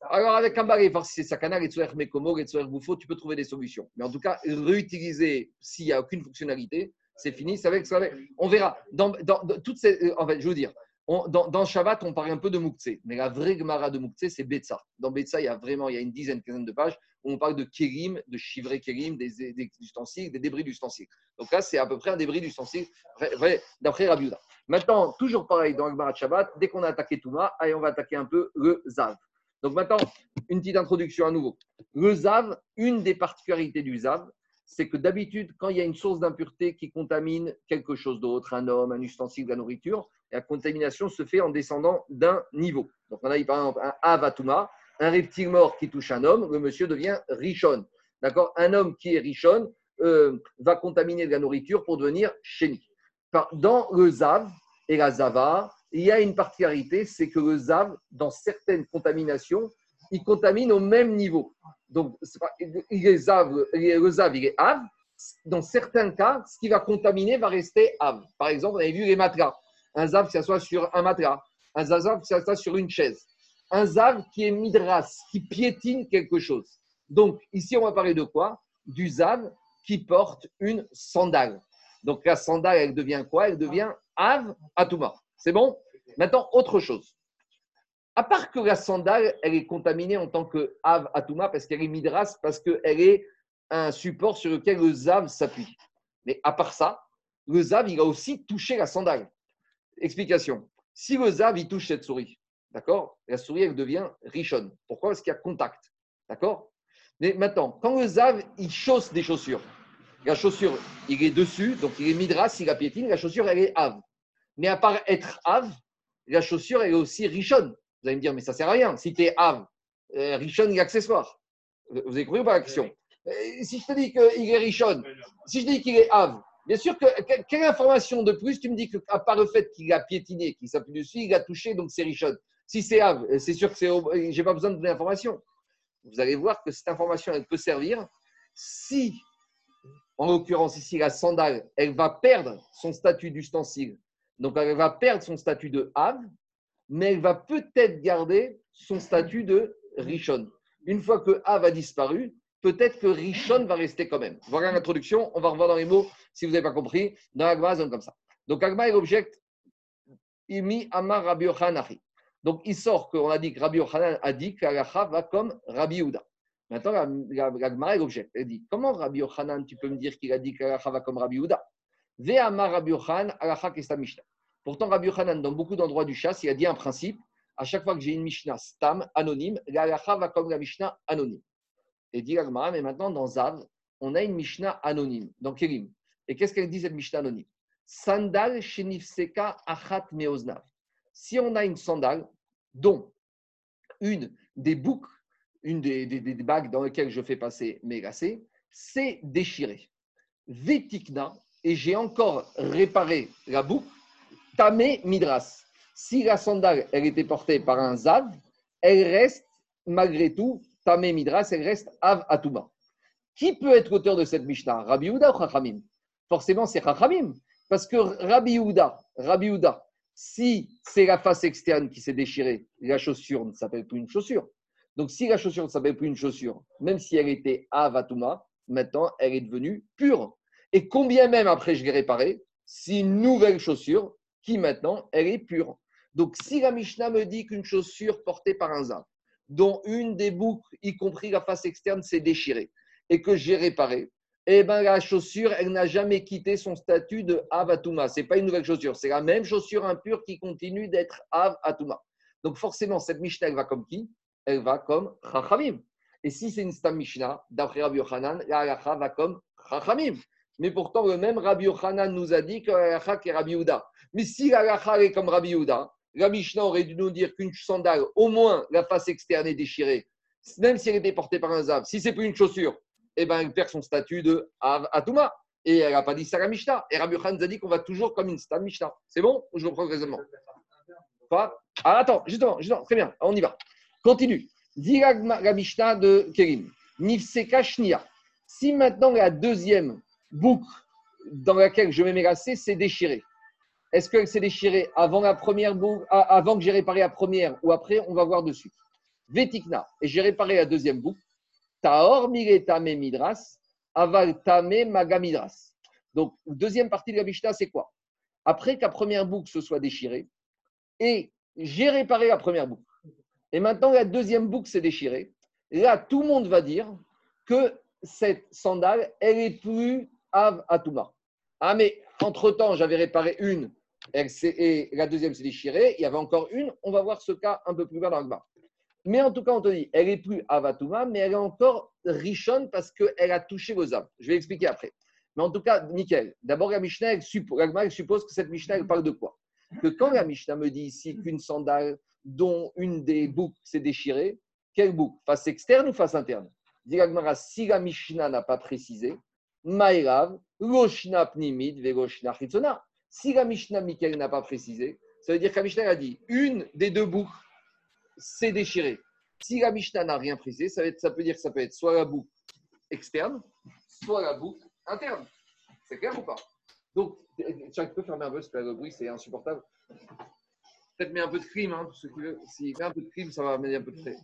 Alors, avec un voir si c'est sakana, les Tsorer Mekomo, les Tsorer Bouffo, tu peux trouver des solutions. Mais en tout cas, réutiliser s'il n'y a aucune fonctionnalité, c'est fini, c'est avec, On verra. Dans, toutes ces, euh, en fait, je veux dire, dans, dans, Shabbat, on parle un peu de Mouktsé, mais la vraie Gemara de Mouktsé, c'est Betsa. Dans Betsa, il y a vraiment il y a une dizaine, quinzaine de pages où on parle de Kérim, de chivré Kérim, des, ustensiles, des débris d'ustensiles. Donc là, c'est à peu près un débris d'ustensiles, d'après Rabiuda. Maintenant, toujours pareil dans le Shabbat, dès qu'on a attaqué Touma, allez, on va attaquer un peu le Zav. Donc maintenant, une petite introduction à nouveau. Le Zav, une des particularités du Zav, c'est que d'habitude, quand il y a une source d'impureté qui contamine quelque chose d'autre, un homme, un ustensile, de la nourriture, la contamination se fait en descendant d'un niveau. Donc, on a par exemple un Avatuma, un reptile mort qui touche un homme, le monsieur devient Richon. D'accord? Un homme qui est Richon euh, va contaminer de la nourriture pour devenir chéni. Dans le Zav et la Zava, il y a une particularité, c'est que le Zav, dans certaines contaminations, il contamine au même niveau. Donc, il est zav, le zav, il est av. Dans certains cas, ce qui va contaminer va rester av. Par exemple, on avait vu les matelas. Un zav qui s'assoit sur un matelas. Un zav qui s'assoit sur une chaise. Un zav qui est midras, qui piétine quelque chose. Donc, ici, on va parler de quoi? Du zav qui porte une sandale. Donc, la sandale, elle devient quoi? Elle devient av atuma. C'est bon? Maintenant, autre chose. À part que la sandale, elle est contaminée en tant que Av Atuma parce qu'elle est Midras, parce qu'elle est un support sur lequel le Zav s'appuie. Mais à part ça, le Zav, il a aussi touché la sandale. Explication. Si le Zav, il touche cette souris, d'accord? La souris, elle devient richonne. Pourquoi? Parce qu'il y a contact. D'accord? Mais maintenant, quand le Zav, il chausse des chaussures, la chaussure, il est dessus, donc il est Midras, il a piétine, la chaussure, elle est Av. Mais à part être Av, la chaussure, elle est aussi richonne. Vous allez me dire, mais ça ne sert à rien. Si tu es Av, euh, Richon et accessoire. Vous avez compris ou pas la question euh, Si je te dis qu'il est Richon, si je dis qu'il est Av, bien sûr que quelle information de plus tu me dis qu'à part le fait qu'il a piétiné, qu'il s'appuie dessus, il a touché, donc c'est Richon. Si c'est Av, euh, c'est sûr que c'est. J'ai pas besoin de donner l'information. Vous allez voir que cette information, elle peut servir si, en l'occurrence ici, la sandale, elle va perdre son statut d'ustensile. Donc, elle va perdre son statut de Av, mais elle va peut-être garder son statut de Rishon. Une fois que Av a disparu, peut-être que Rishon va rester quand même. Voilà l'introduction, on va revoir dans les mots, si vous n'avez pas compris, dans Agma, c'est comme ça. Donc Agma, il objecte Imi Amar Rabbi Donc il sort qu'on a dit que Rabbi Yochanan a dit qu'Alacha va comme Rabbi Yehuda. Maintenant, l'Agma, il objecte. Elle dit Comment Rabbi Yochanan, tu peux me dire qu'il a dit qu'Alacha va comme Rabbi Pourtant, Rabbi Yochanan, dans beaucoup d'endroits du chasse, il a dit un principe à chaque fois que j'ai une Mishnah stam, anonyme, la va comme la Mishnah anonyme. Et dit Agmara, mais maintenant dans Zav, on a une Mishnah anonyme, dans Kérim. Et qu'est-ce qu'elle dit cette Mishnah anonyme? Sandal shenifseka achat meoznav. Si on a une sandale dont une des boucles, une des, bagues dans lesquelles je fais passer mes lacets, c'est déchiré. Vetikna, et j'ai encore réparé la boucle, Tamé Midras. Si la sandale, elle était portée par un Zav, elle reste malgré tout, Tamé Midras, elle reste Av Atuma. Qui peut être auteur de cette Mishnah? Rabbi Yehuda ou Chachamim? Forcément, c'est Chachamim. Parce que Rabbi Yehuda, Rabbi Yehuda, si c'est la face externe qui s'est déchirée, la chaussure ne s'appelle plus une chaussure. Donc, si la chaussure ne s'appelle plus une chaussure, même si elle était Avatuma, maintenant, elle est devenue pure. Et combien même après je l'ai réparée, c'est une nouvelle chaussure qui maintenant, elle est pure. Donc, si la Mishnah me dit qu'une chaussure portée par un zin, dont une des boucles, y compris la face externe, s'est déchirée, et que j'ai réparée, eh ben, la chaussure, elle n'a jamais quitté son statut de Avatuma. Ce n'est pas une nouvelle chaussure, c'est la même chaussure impure qui continue d'être Avatuma. Donc forcément, cette Mishnah, elle va comme qui? Elle va comme Chachamim. Et si c'est une Stam Mishnah, d'après Rabbi Yochanan, la va comme Chachamim. Mais pourtant, le même Rabbi Yochanan nous a dit que la halacha est Rabbi Yehuda. Mais si la halacha est comme Rabbi Yehuda, la Mishnah aurait dû nous dire qu'une sandale, au moins la face externe est déchirée, même si elle était portée par un zav. Si c'est plus une chaussure, eh ben, elle perd son statut de Atuma. Et elle n'a pas dit ça à la Mishnah. Et Rabbi Khan nous a dit qu'on va toujours comme une Stam Mishnah. C'est bon je reprends le raisonnement? Quoi? Ah, Attends, justement, justement, très bien, on y va. Continue. Dis la Mishnah de Kerim. Nifseka. Si maintenant la deuxième boucle dans laquelle je vais m'élasser s'est déchirée, est-ce qu'elle s'est déchirée avant la première boucle, avant que j'ai réparé la première ou après On va voir dessus. Vetikna. Et j'ai réparé la deuxième boucle. Taor tame midras, aval tame magamidras. Donc, deuxième partie de la Mishnah, c'est quoi? Après que la première boucle se soit déchirée, et j'ai réparé la première boucle, et maintenant la deuxième boucle s'est déchirée, là, tout le monde va dire que cette sandale, elle est plus av atuma. Ah, mais entre-temps, j'avais réparé une, et la deuxième s'est déchirée, il y avait encore une, on va voir ce cas un peu plus bas dans le bas. Mais en tout cas, on te dit, elle est plus Avatuma, mais elle est encore richonne parce qu'elle a touché vos âmes. Je vais expliquer après. Mais en tout cas, nickel. D'abord, la Mishnah, elle suppose, suppose que cette Mishnah, elle parle de quoi? Que quand la Mishnah me dit ici qu'une sandale dont une des boucles s'est déchirée, quelle boucle? Face externe ou face interne? Dit si la Mishnah n'a pas précisé, Maïrav, Loshna Pnimid, Veloshna Chitzona. Si la Mishnah Mikel n'a pas précisé, ça veut dire que la a dit une des deux boucles c'est déchiré. Si la Mishnah n'a rien précisé, ça, ça, peut dire que ça peut être soit la boucle externe, soit la boucle interne. C'est clair ou pas? Donc, tu peux fermer un peu, parce que le bruit, c'est insupportable. Peut-être mettre un peu de crime, hein, si S'il met un peu de crime, ça va amener un peu de frais.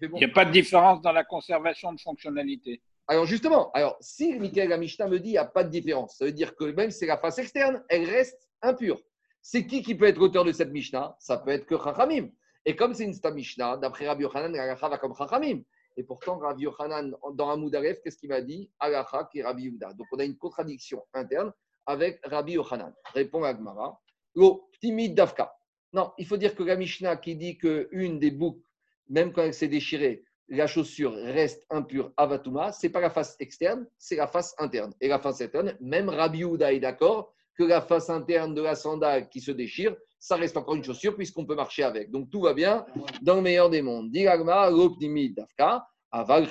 Il n'y a pas de différence dans la conservation de fonctionnalité. Alors justement, alors si Michael la me dit qu'il n'y a pas de différence, ça veut dire que même si c'est la face externe, elle reste impure. C'est qui qui peut être auteur de cette Mishnah? Ça peut être que Chachamim. Et comme c'est une Mishnah, d'après Rabbi Yochanan, l'alacha va comme Chachamim. Et pourtant, Rabbi Yochanan, dans Amoud Aref, qu'est-ce qu'il m'a dit? Alacha qui est Rabbi Yuda. Donc on a une contradiction interne avec Rabbi Yochanan. Répond Agmara. Lo, timide Davka. Non, il faut dire que la Mishnah qui dit qu'une des boucles, même quand elle s'est déchirée, la chaussure reste impure avatuma, c'est pas la face externe, c'est la face interne. Et la face interne, même Rabbi Yuda est d'accord que la face interne de la sandale qui se déchire, ça reste encore une chaussure puisqu'on peut marcher avec. Donc tout va bien dans le meilleur des mondes. Diragma, dafka, aval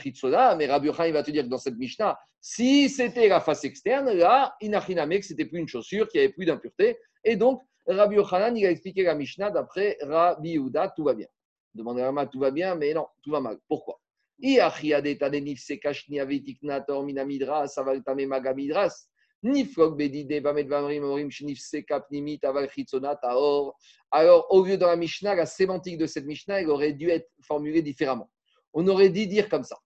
mais Rabbi il va te dire que dans cette Mishnah, si c'était la face externe, là, inachiname, que c'était plus une chaussure, qu'il n'y avait plus d'impureté. Et donc, Rabbi Yochanan, il a expliqué la Mishnah d'après Rabbi Yehuda, tout va bien. Demandez à tout va bien, mais non, tout va mal. Pourquoi? Alors, au lieu de la Mishnah, la sémantique de cette Mishnah, elle aurait dû être formulée différemment. On aurait dû dire comme ça.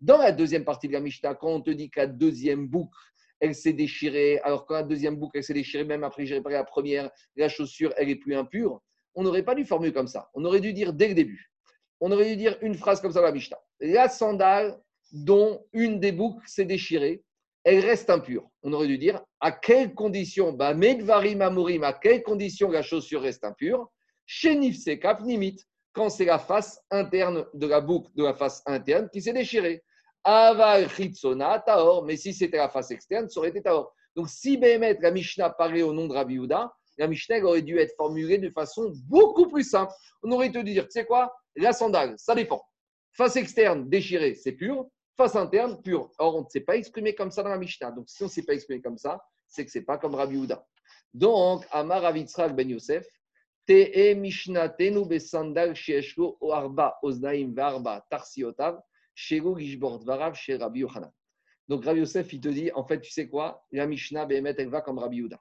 Dans la deuxième partie de la Mishnah, quand on te dit que la deuxième boucle, elle s'est déchirée, alors quand la deuxième boucle, elle s'est déchirée, même après j'ai réparé la première, la chaussure, elle est plus impure, on n'aurait pas dû formuler comme ça. On aurait dû dire dès le début. On aurait dû dire une phrase comme ça dans la Mishnah. La sandale dont une des boucles s'est déchirée, elle reste impure. On aurait dû dire à quelles conditions, bah, medvarim amurim, à quelles conditions la chaussure reste impure? Chez sekap nimit, quand c'est la face interne de la boucle de la face interne qui s'est déchirée. Aval chitsona taor, mais si c'était la face externe, ça aurait été taor. Donc si Béhémet, la Mishnah parlait au nom de Rabbi Houda, la Mishnah aurait dû être formulée de façon beaucoup plus simple. On aurait dû dire, tu sais quoi, la sandale, ça dépend. Face externe déchirée, c'est pur face interne pure. Or, on ne s'est pas exprimé comme ça dans la Mishnah. Donc, si on ne s'est pas exprimé comme ça, c'est que ce n'est pas comme Rabbi Houda. Donc, Amar Avitzrak Ben Yosef, Te'e mishnatenu besandal sheeshlo arba oznaim varba tarsiotav shelo gishbord varav chez Rabbi Yochanan. Donc Rabbi Yosef, il te dit, en fait, tu sais quoi La Mishnah, Behemet, elle va comme Rabbi Yehuda.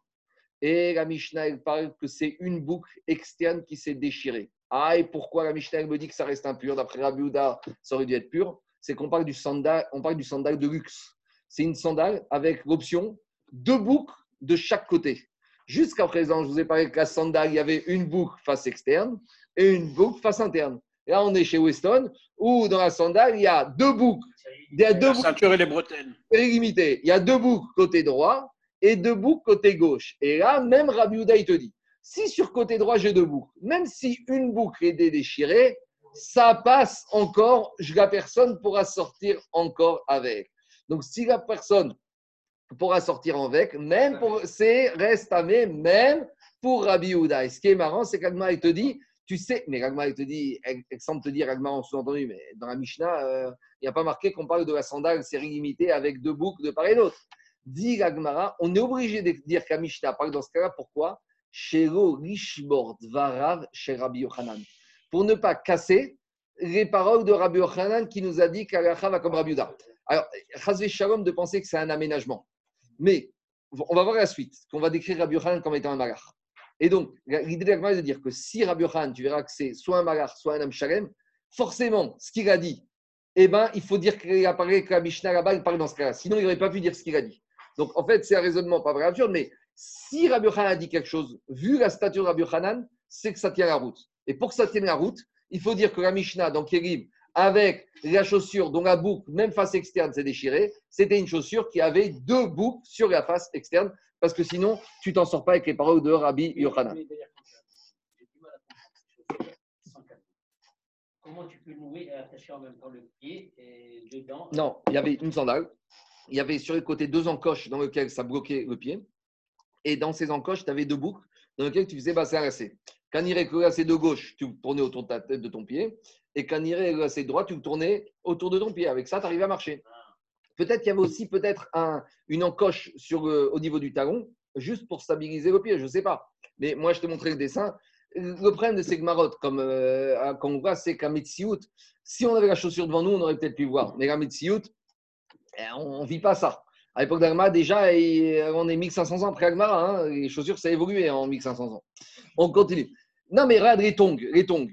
Et la Mishnah, elle parle que c'est une boucle externe qui s'est déchirée. Ah, et pourquoi la Mishnah, elle me dit que ça reste impur D'après Rabbi Yehuda, ça aurait dû être pur. C'est qu'on parle du sandal, on parle du sandal de luxe. C'est une sandale avec l'option deux boucles de chaque côté. Jusqu'à présent, je vous ai parlé que la sandale, il y avait une boucle face externe et une boucle face interne. Là, on est chez Weston, où dans la sandale, il y a deux boucles. Il y a deux La boucles ceinture et les bretelles. c'est limité. Il y a deux boucles côté droit et deux boucles côté gauche. Et là, même Rabbi Houda, il te dit, si sur côté droit, j'ai deux boucles, même si une boucle est déchirée, ça passe encore, la personne pourra sortir encore avec. Donc, si la personne pourra sortir avec, même pour, c'est reste même pour Rabbi Houda. Et ce qui est marrant, c'est qu'Agma, il te dit, tu sais, mais Agma, il te dit, elle, semble te dire, Agma, en sous-entendu, mais dans la Mishnah, euh, il n'y a pas marqué qu'on parle de la sandale série limitée avec deux boucles de part et d'autre. Dit l'Agmara, on est obligé de dire qu'à Mishnah parle dans ce cas-là. Pourquoi? Pour ne pas casser les paroles de Rabbi Yochanan qui nous a dit qu'Alacha va comme Rabbi Yuda. Alors, Chazvé Shalom de penser que c'est un aménagement. Mais on va voir la suite, qu'on va décrire Rabbi Yochanan comme étant un malach. Et donc, l'idée de est de dire que si Rabbi Yochanan, tu verras que c'est soit un malach, soit un Am Shalem, forcément, ce qu'il a dit, eh ben, il faut dire qu'il a parlé que la Mishnah là-bas, parle dans ce cas-là. Sinon, il n'aurait pas pu dire ce qu'il a dit. Donc, en fait, c'est un raisonnement pas vrai absurde, mais si Rabbi Yochanan a dit quelque chose, vu la stature de Rabbi Yochanan, c'est que ça tient la route. Et pour que ça tienne la route, il faut dire que la Mishnah, dans Kérim, avec la chaussure dont la boucle, même face externe, s'est déchirée, c'était une chaussure qui avait deux boucles sur la face externe, parce que sinon, tu t'en sors pas avec les paroles de Rabbi Yochanan. Comment tu peux nouer et attacher en même temps le pied et dedans? Non, il y avait une sandale. Il y avait sur les côtés deux encoches dans lesquelles ça bloquait le pied. Et dans ces encoches, tu avais deux boucles dans lesquelles tu faisais bassin lacet. Quand il irait que lacet de gauche, tu tournais autour de ta tête, de ton pied. Et quand il irait le lacet de droite, tu le tournais autour de ton pied. Avec ça, tu arrivais à marcher. Peut-être qu'il y avait aussi peut-être un, une encoche le- au niveau du talon, juste pour stabiliser le pied, je ne sais pas. Mais moi, je te montrais le dessin. Le problème de ces marottes, comme euh, quand on voit, c'est qu'à Metsiout, si on avait la chaussure devant nous, on aurait peut-être pu voir. Mais la Metsiout, on ne vit pas ça. À l'époque d'Agma, déjà, on est 1500 ans après Agma. hein, les chaussures, ça a évolué en 1500 ans. On continue. Non, mais regarde les tongs. Les tongs.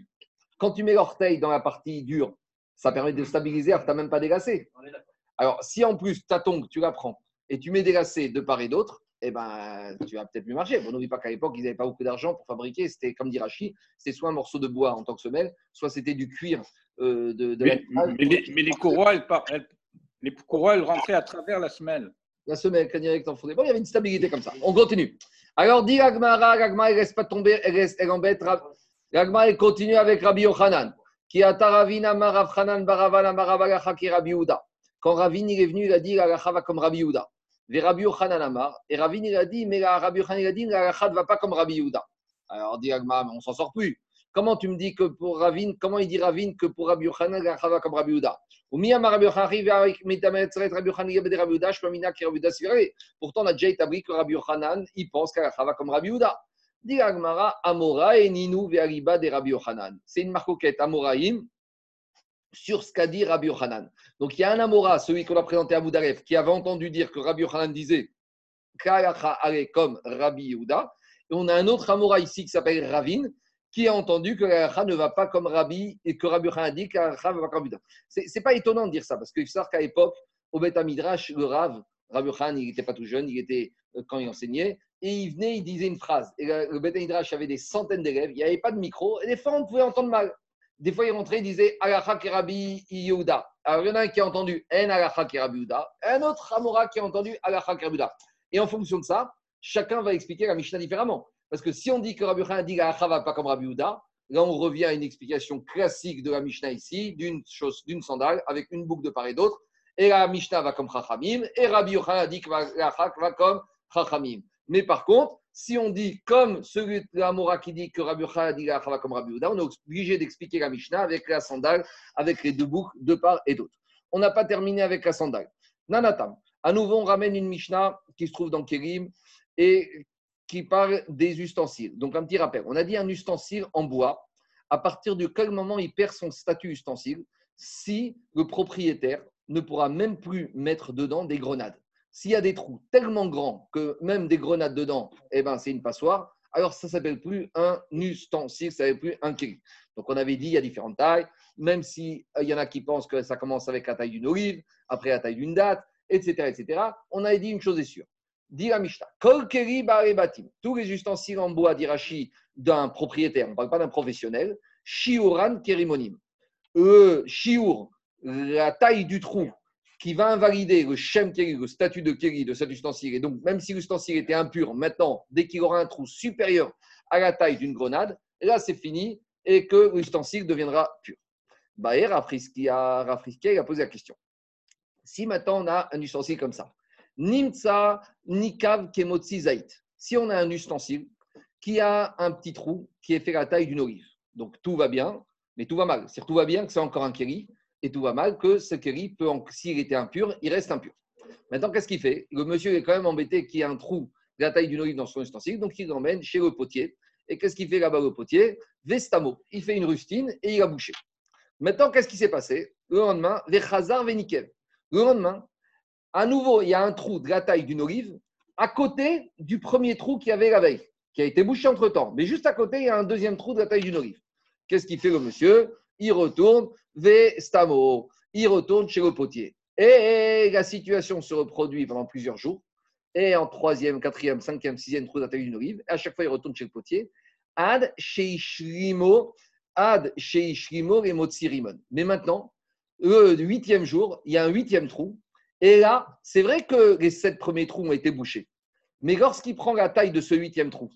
Quand tu mets l'orteil dans la partie dure, ça permet de stabiliser tu n'as même pas dégacé. Alors, si en plus ta tongue, tu la prends et tu mets lacets de part et d'autre, eh ben, tu vas peut-être mieux marcher. Bon, n'oublie pas qu'à l'époque, ils n'avaient pas beaucoup d'argent pour fabriquer. C'était comme dit Rachid, c'était soit un morceau de bois en tant que semelle, soit c'était du cuir euh, de, de Mais, l'animal. mais les, mais les courroies, elles, elles- les courroies, elles rentraient à travers la semelle. la semelle quand il y avait il y avait une stabilité comme ça. On continue. Alors, dit Agmara, l'Agma, elle ne reste pas tomber, elle, reste, elle embête. L'Agma, elle continue avec Rabbi Yochanan. Qui a Taravina Marav Hanan Baravana Maravalacha qui Rabbi Yehuda. Quand Ravin il est venu, il a dit la va comme Rabbi Yehuda. Et Rabbi Yochanan Amar. Et Ravin il a dit, mais Rabbi Yochanan il a dit la ne va pas comme Rabbi Yehuda. Alors, dit Agma, on s'en sort plus. Comment tu me dis que pour Ravin, comment il dit Ravin que pour Rabbi Yochanan la halacha va comme Rabbi Yehuda? Ou Rabbi Yochanan arrive avec Rabbi Yochanan Rabbi Yehuda, Shpamina qui Rabbi Sviré. Pourtant, on a déjà établi que Rabbi Yochanan, il pense qu'à va comme Rabbi Yehuda. Dit Agmara, Amora et Ve'ariba de Rabbi Yochanan. C'est une marcoquette Amoraïm sur ce qu'a dit Rabbi Yochanan. Donc, il y a un Amora, celui qu'on a présenté à Boudaref, qui avait entendu dire que Rabbi Yochanan disait Kalacha allait comme Rabbi Yehuda. Et on a un autre Amora ici qui s'appelle Ravin, qui a entendu que la ne va pas comme Rabbi et que Rabbi Yochanan dit que la ne va pas comme Yehuda. C'est pas étonnant de dire ça, parce qu'il faut qu'à l'époque, au Beth Midrash, le Rav, Rabbi Yochanan, il n'était pas tout jeune, il était euh, quand il enseignait, et il venait, il disait une phrase. Et le Beth Midrash avait des centaines d'élèves, il n'y avait pas de micro, et des fois on pouvait entendre mal. Des fois, il rentrait, il disait Alacha Rabbi Yehuda. Alors, il y en a un qui a entendu En Alacha Rabbi Yehuda, un autre Amora qui a entendu Alacha Rabbi Yehuda. Et en fonction de ça, chacun va expliquer la Mishnah différemment. Parce que si on dit que Rabbi Yochanan dit Alacha va pas comme Rabbi Yehuda, là, on revient à une explication classique de la Mishnah ici, d'une chose, d'une sandale, avec une boucle de part et d'autre. Et la Mishnah va comme Chachamim, et Rabbi Yochanan dit que Alacha va comme Chachamim. Mais par contre, si on dit comme celui de l'Amora qui dit que Rabbi Yochanan dit Alacha va comme Rabbi Yehuda, on est obligé d'expliquer la Mishnah avec la sandale, avec les deux boucles de part et d'autre. On n'a pas terminé avec la sandale. Nanatam. À nouveau, on ramène une Mishnah qui se trouve dans Kérim et qui parle des ustensiles. Donc, un petit rappel. On a dit un ustensile en bois. À partir de quel moment il perd son statut ustensile Si le propriétaire ne pourra même plus mettre dedans des grenades? S'il y a des trous tellement grands que même des grenades dedans, eh ben, c'est une passoire, alors ça ne s'appelle plus un ustensile, ça ne s'appelle plus un kiri. Donc on avait dit, il y a différentes tailles, même s'il y en a qui pensent que ça commence avec la taille d'une olive, après la taille d'une date, etc., etc. On avait dit une chose est sûre. Dit la Mishnah, tous les ustensiles en bois d'Irachi d'un propriétaire, on ne parle pas d'un professionnel, shiuran kerimonim. Euh, shiur, la taille du trou qui va invalider le shem keri, le statut de keri de cet ustensile. Et donc, même si l'ustensile était impur, maintenant, dès qu'il aura un trou supérieur à la taille d'une grenade, là, c'est fini et que l'ustensile deviendra pur. Baer Rafriski a posé la question. Si maintenant on a un ustensile comme ça, Nimtsa Nikav Kemotsi Zait, si on a un ustensile qui a un petit trou qui est fait la taille d'une olive, donc tout va bien, mais tout va mal. C'est tout va bien que c'est encore un keri, et tout va mal que ce peut, s'il était impur, il reste impur. Maintenant, qu'est-ce qu'il fait? Le monsieur est quand même embêté qu'il y ait un trou de la taille d'une olive dans son ustensile, donc il l'emmène chez le potier. Et qu'est-ce qu'il fait là-bas le potier? Vestamo. Il fait une rustine et il a bouché. Maintenant, qu'est-ce qui s'est passé? Le lendemain, Vechazar Venikel. Le lendemain, à nouveau, il y a un trou de la taille d'une olive à côté du premier trou qu'il y avait la veille, qui a été bouché entre temps. Mais juste à côté, il y a un deuxième trou de la taille d'une olive. Qu'est-ce qu'il fait le monsieur? Il retourne Vestamo. Il retourne chez le potier. Et la situation se reproduit pendant plusieurs jours. Et en troisième, quatrième, cinquième, sixième trou de la taille d'une olive. À chaque fois, il retourne chez le potier. Ad Sheishrimo, Ad Sheishrimo et Motsirimon. Mais maintenant, le huitième jour, il y a un huitième trou. Et là, c'est vrai que les sept premiers trous ont été bouchés. Mais lorsqu'il prend la taille de ce huitième trou,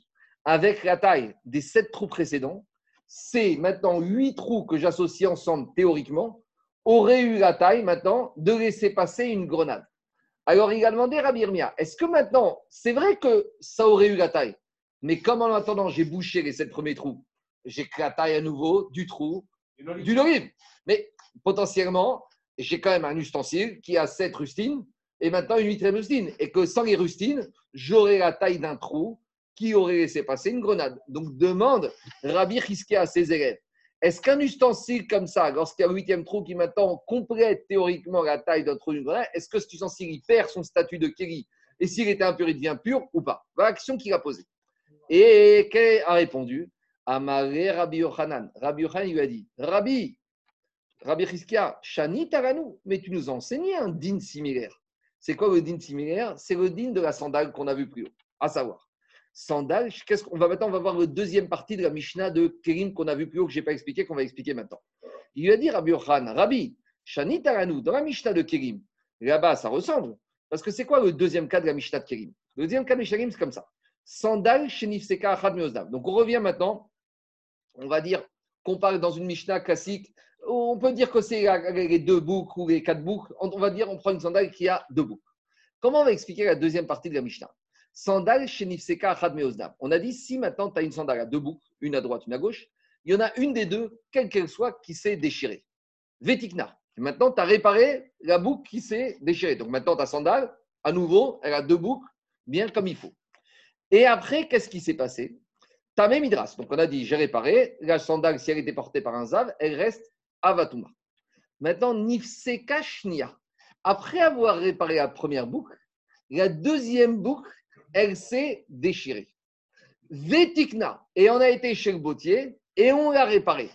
avec la taille des sept trous précédents, c'est maintenant huit trous que j'associe ensemble théoriquement, auraient eu la taille maintenant de laisser passer une grenade. Alors il a demandé à Birmia, est-ce que maintenant, c'est vrai que ça aurait eu la taille, mais comme en attendant j'ai bouché les sept premiers trous, j'ai la taille à nouveau du trou d'une olive. Mais potentiellement, j'ai quand même un ustensile qui a sept rustines et maintenant une huitième rustine. Et que sans les rustines, j'aurais la taille d'un trou qui aurait laissé passer une grenade. Donc demande Rabbi Risqué à ses élèves est-ce qu'un ustensile comme ça, lorsqu'il y a un huitième trou qui maintenant complète théoriquement la taille d'un trou d'une grenade, est-ce que cet ustensile il perd son statut de kéri Et s'il était impur, il devient pur ou pas? Voilà la question qu'il a posée. Et quel a répondu Amaré Rabbi Yochanan. Rabbi Yochanan lui a dit Rabbi, Rabbi Chizkia, Shani Taranou, mais tu nous as enseigné un din similaire. C'est quoi le din similaire? C'est le din de la sandale qu'on a vu plus haut. À savoir, sandales. Qu'est-ce qu'on va maintenant On va voir la deuxième partie de la Mishnah de Kérim qu'on a vu plus haut, que je n'ai pas expliqué, qu'on va expliquer maintenant. Il a dit Rabbi Yochanan, Rabbi, Shani Taranu, dans la Mishnah de Kérim, là-bas, ça ressemble. Parce que c'est quoi le deuxième cas de la Mishnah de Kérim Le deuxième cas de Mishnah c'est comme ça. Sandal, Shenifseka, Achad Donc on revient maintenant, on va dire qu'on parle dans une Mishnah classique. On peut dire que c'est les deux boucles ou les quatre boucles. On va dire on prend une sandale qui a deux boucles. Comment on va expliquer la deuxième partie de la Mishnah? Sandal shenifseka achad meozdam. On a dit si maintenant tu as une sandale à deux boucles, une à droite, une à gauche, il y en a une des deux, quelle qu'elle soit, qui s'est déchirée. Vetikna. Maintenant, tu as réparé la boucle qui s'est déchirée. Donc maintenant, ta sandale, à nouveau, elle a deux boucles, bien comme il faut. Et après, qu'est-ce qui s'est passé? Tu as même hydras. Donc on a dit j'ai réparé. La sandale, si elle était portée par un zav, elle reste avatuma. Maintenant, nifseka shnia. Après avoir réparé la première boucle, la deuxième boucle, elle s'est déchirée. Vetikna, et on a été chez le bottier et on l'a réparée.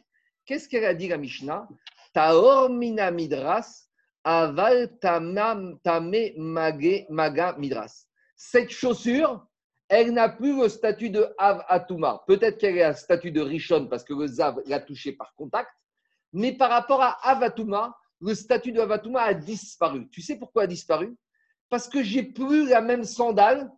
Qu'est-ce qu'elle a dit la Mishnah? Taor mina midras, aval tame maga midras. Cette chaussure, elle n'a plus le statut de Av Atuma. Peut-être qu'elle a le statut de Rishon parce que le Zav l'a touché par contact, mais par rapport à Avatuma, le statut de Avatuma a disparu. Tu sais pourquoi a disparu? Parce que j'ai plus la même sandale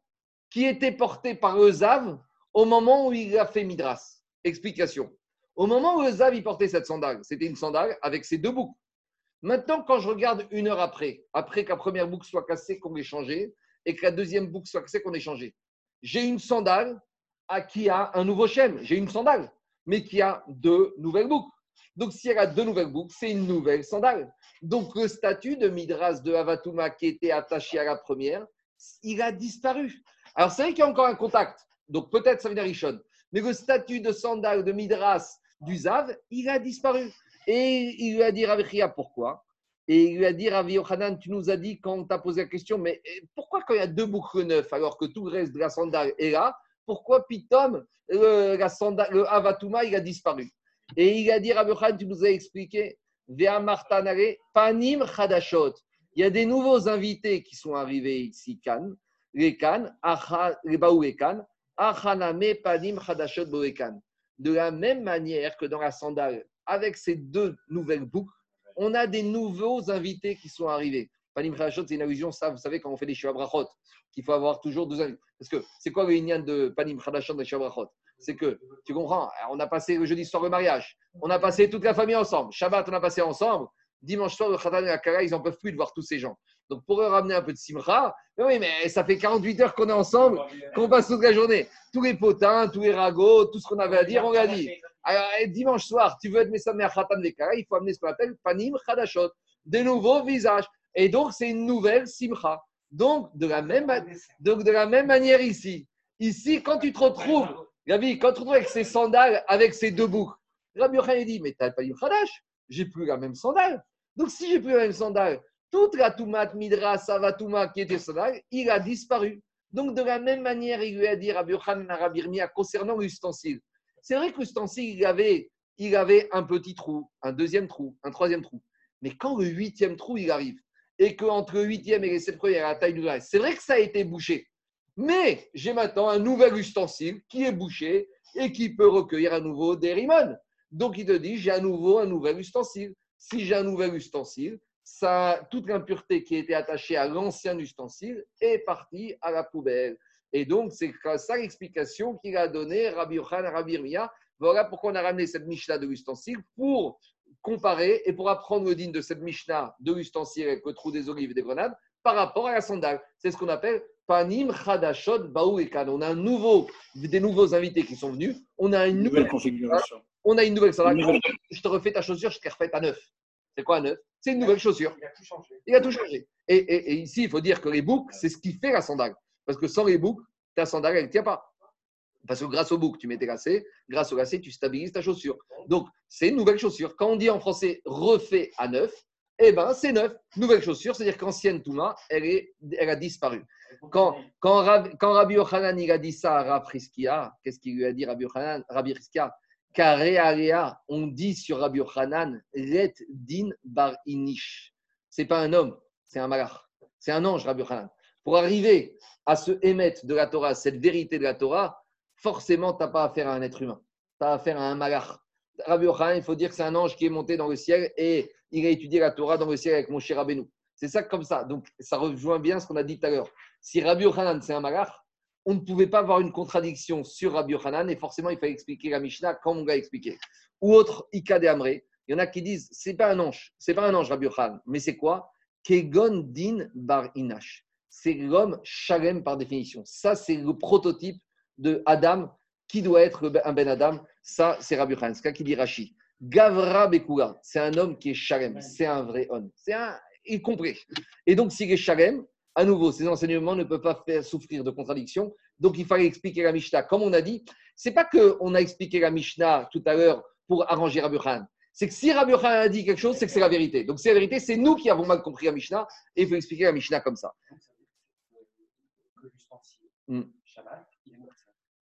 qui était porté par le Zav au moment où il a fait Midras. Explication. Au moment où le Zav il portait cette sandale, c'était une sandale avec ses deux boucles. Maintenant, quand je regarde une heure après, après que la première boucle soit cassée, qu'on ait changé, et que la deuxième boucle soit cassée, qu'on ait changé, j'ai une sandale à qui a un nouveau schème. J'ai une sandale, mais qui a deux nouvelles boucles. Donc, si elle a deux nouvelles boucles, c'est une nouvelle sandale. Donc, le statut de Midras de Avatuma qui était attaché à la première, il a disparu. Alors, c'est vrai qu'il y a encore un contact, Donc peut-être ça vient d'Arishon. Mais le statut de sandal de Midras du Zav, il a disparu. Et il lui a dit Rav Chia, pourquoi? Et il lui a dit Rav Yochanan, tu nous as dit quand on t'a posé la question, mais pourquoi quand il y a deux boucles neufs alors que tout le reste de la sandale est là, pourquoi Pitom, le, sandale, le Avatuma, il a disparu? Et il a dit Rav Yochanan, tu nous as expliqué Panim Chadashot. Il y a des nouveaux invités qui sont arrivés ici, Cannes, les Cannes, les Baou les Cannes, Achaname Panim Chadashot Boekan. De la même manière que dans la sandale, avec ces deux nouvelles boucles, on a des nouveaux invités qui sont arrivés. Panim Chadashot, c'est une allusion, ça, vous savez, quand on fait des Shuabrachot, qu'il faut avoir toujours deux invités. Parce que c'est quoi le de Panim Chadashot des Shuabrachot C'est que, tu comprends, on a passé le jeudi soir le mariage, on a passé toute la famille ensemble, Shabbat, on a passé ensemble, dimanche soir, le Khatan et la Kara, ils n'en peuvent plus de voir tous ces gens. Donc, pour eux ramener un peu de simcha, mais oui, mais ça fait 48 heures qu'on est ensemble, qu'on passe toute la journée. Tous les potins, tous les ragots, tout ce qu'on avait à dire, on l'a dit. Alors, dimanche soir, tu veux être Messamer Khatan et Kara, il faut amener ce qu'on appelle Panim Khadashot, des nouveaux visages. Et donc, c'est une nouvelle simcha. Donc, de la même, donc, de la même manière ici. Ici, quand tu te retrouves, Gabi, quand te retrouves avec ces sandales, avec ces deux boucles, Rabbi Yochanan dit, mais tu n'as pas eu Khadash, j'ai plus la même sandale. Donc, si j'ai plus la même sandale, toute la Toumat Midra Savatuma qui était sandale, il a disparu. Donc, de la même manière, il lui a dit Rabbi Yochanan à Rabbi concernant l'ustensile. C'est vrai que l'ustensile, il avait, il avait un petit trou, un deuxième trou, un troisième trou. Mais quand le huitième trou, il arrive, et qu'entre le huitième et les sept premiers, a la taille du c'est vrai que ça a été bouché. Mais j'ai maintenant un nouvel ustensile qui est bouché et qui peut recueillir à nouveau des rimons. Donc, il te dit, j'ai à nouveau un nouvel ustensile. Si j'ai un nouvel ustensile, ça, toute l'impureté qui était attachée à l'ancien ustensile est partie à la poubelle. Et donc, c'est ça l'explication qu'il a donnée Rabbi Yochanan à Rabbi Irmia. Voilà pourquoi on a ramené cette Mishnah de l'ustensile pour comparer et pour apprendre le digne de cette Mishnah de l'ustensile avec le trou des olives et des grenades par rapport à la sandale. C'est ce qu'on appelle Panim Chadashot Baou Ekan. On a un nouveau, des nouveaux invités qui sont venus. On a une Nouvelle nouvelle, configuration. on a une nouvelle sandale. Une nouvelle- Je te refais ta chaussure, je te refais à neuf. C'est quoi à neuf? C'est une nouvelle chaussure. Il a tout changé. Il a tout changé. Et, et- et ici, il faut dire que les boucles, c'est ce qui fait la sandale. Parce que sans les boucles, ta sandale, elle ne tient pas. Parce que grâce aux boucles, tu mets tes lacets. Grâce aux lacets, tu stabilises ta chaussure. Donc, c'est une nouvelle chaussure. Quand on dit en français refait à neuf, eh ben, c'est neuf. Nouvelle chaussure, c'est-à-dire qu'ancienne Touma, elle, est, elle a disparu. Quand, quand, Rab- quand Rabbi Yochanan il a dit ça à Rabbi qu'est-ce qu'il lui a dit Rabbi Yochanan? Rabbi Rizkia, Kare Area, on dit sur Rabbi Yochanan, Ret Din Bar Inish. C'est pas un homme, c'est un malach. C'est un ange, Rabbi Yochanan. Pour arriver à se émettre de la Torah, cette vérité de la Torah, forcément, tu n'as pas affaire à un être humain. Tu as affaire à un malach. Rabbi Yochanan, il faut dire que c'est un ange qui est monté dans le ciel et il a étudié la Torah dans le ciel avec mon cher Rabbeinu. C'est ça comme ça. Donc, ça rejoint bien ce qu'on a dit tout à l'heure. Si Rabbi Yochanan, c'est un malach, on ne pouvait pas avoir une contradiction sur Rabbi Yochanan et forcément, il fallait expliquer la Mishnah comme on l'a expliqué. Ou autre, Ika de Amré. Il y en a qui disent, c'est pas un ange, c'est pas un ange, Rabbi Yochanan, mais c'est quoi? Kegon Din Bar Inash. C'est l'homme Shalem par définition. Ça, c'est le prototype de Adam qui doit être un Ben Adam? Ça, c'est Rabbi ça qui dit Rashi. Gavra Bekula, c'est un homme qui est Shalem. C'est un vrai homme. C'est un, y compris. Et donc, s'il est Shalem, à nouveau, ces enseignements ne peuvent pas faire souffrir de contradictions. Donc, il fallait expliquer la Mishnah. Comme on a dit, c'est pas qu'on a expliqué la Mishnah tout à l'heure pour arranger Rabbi Yochanan. C'est que si Rabbi Yochanan a dit quelque chose, c'est que c'est la vérité. Donc, c'est la vérité, c'est nous qui avons mal compris la Mishnah et il faut expliquer la Mishnah comme ça. Shabbat, mort.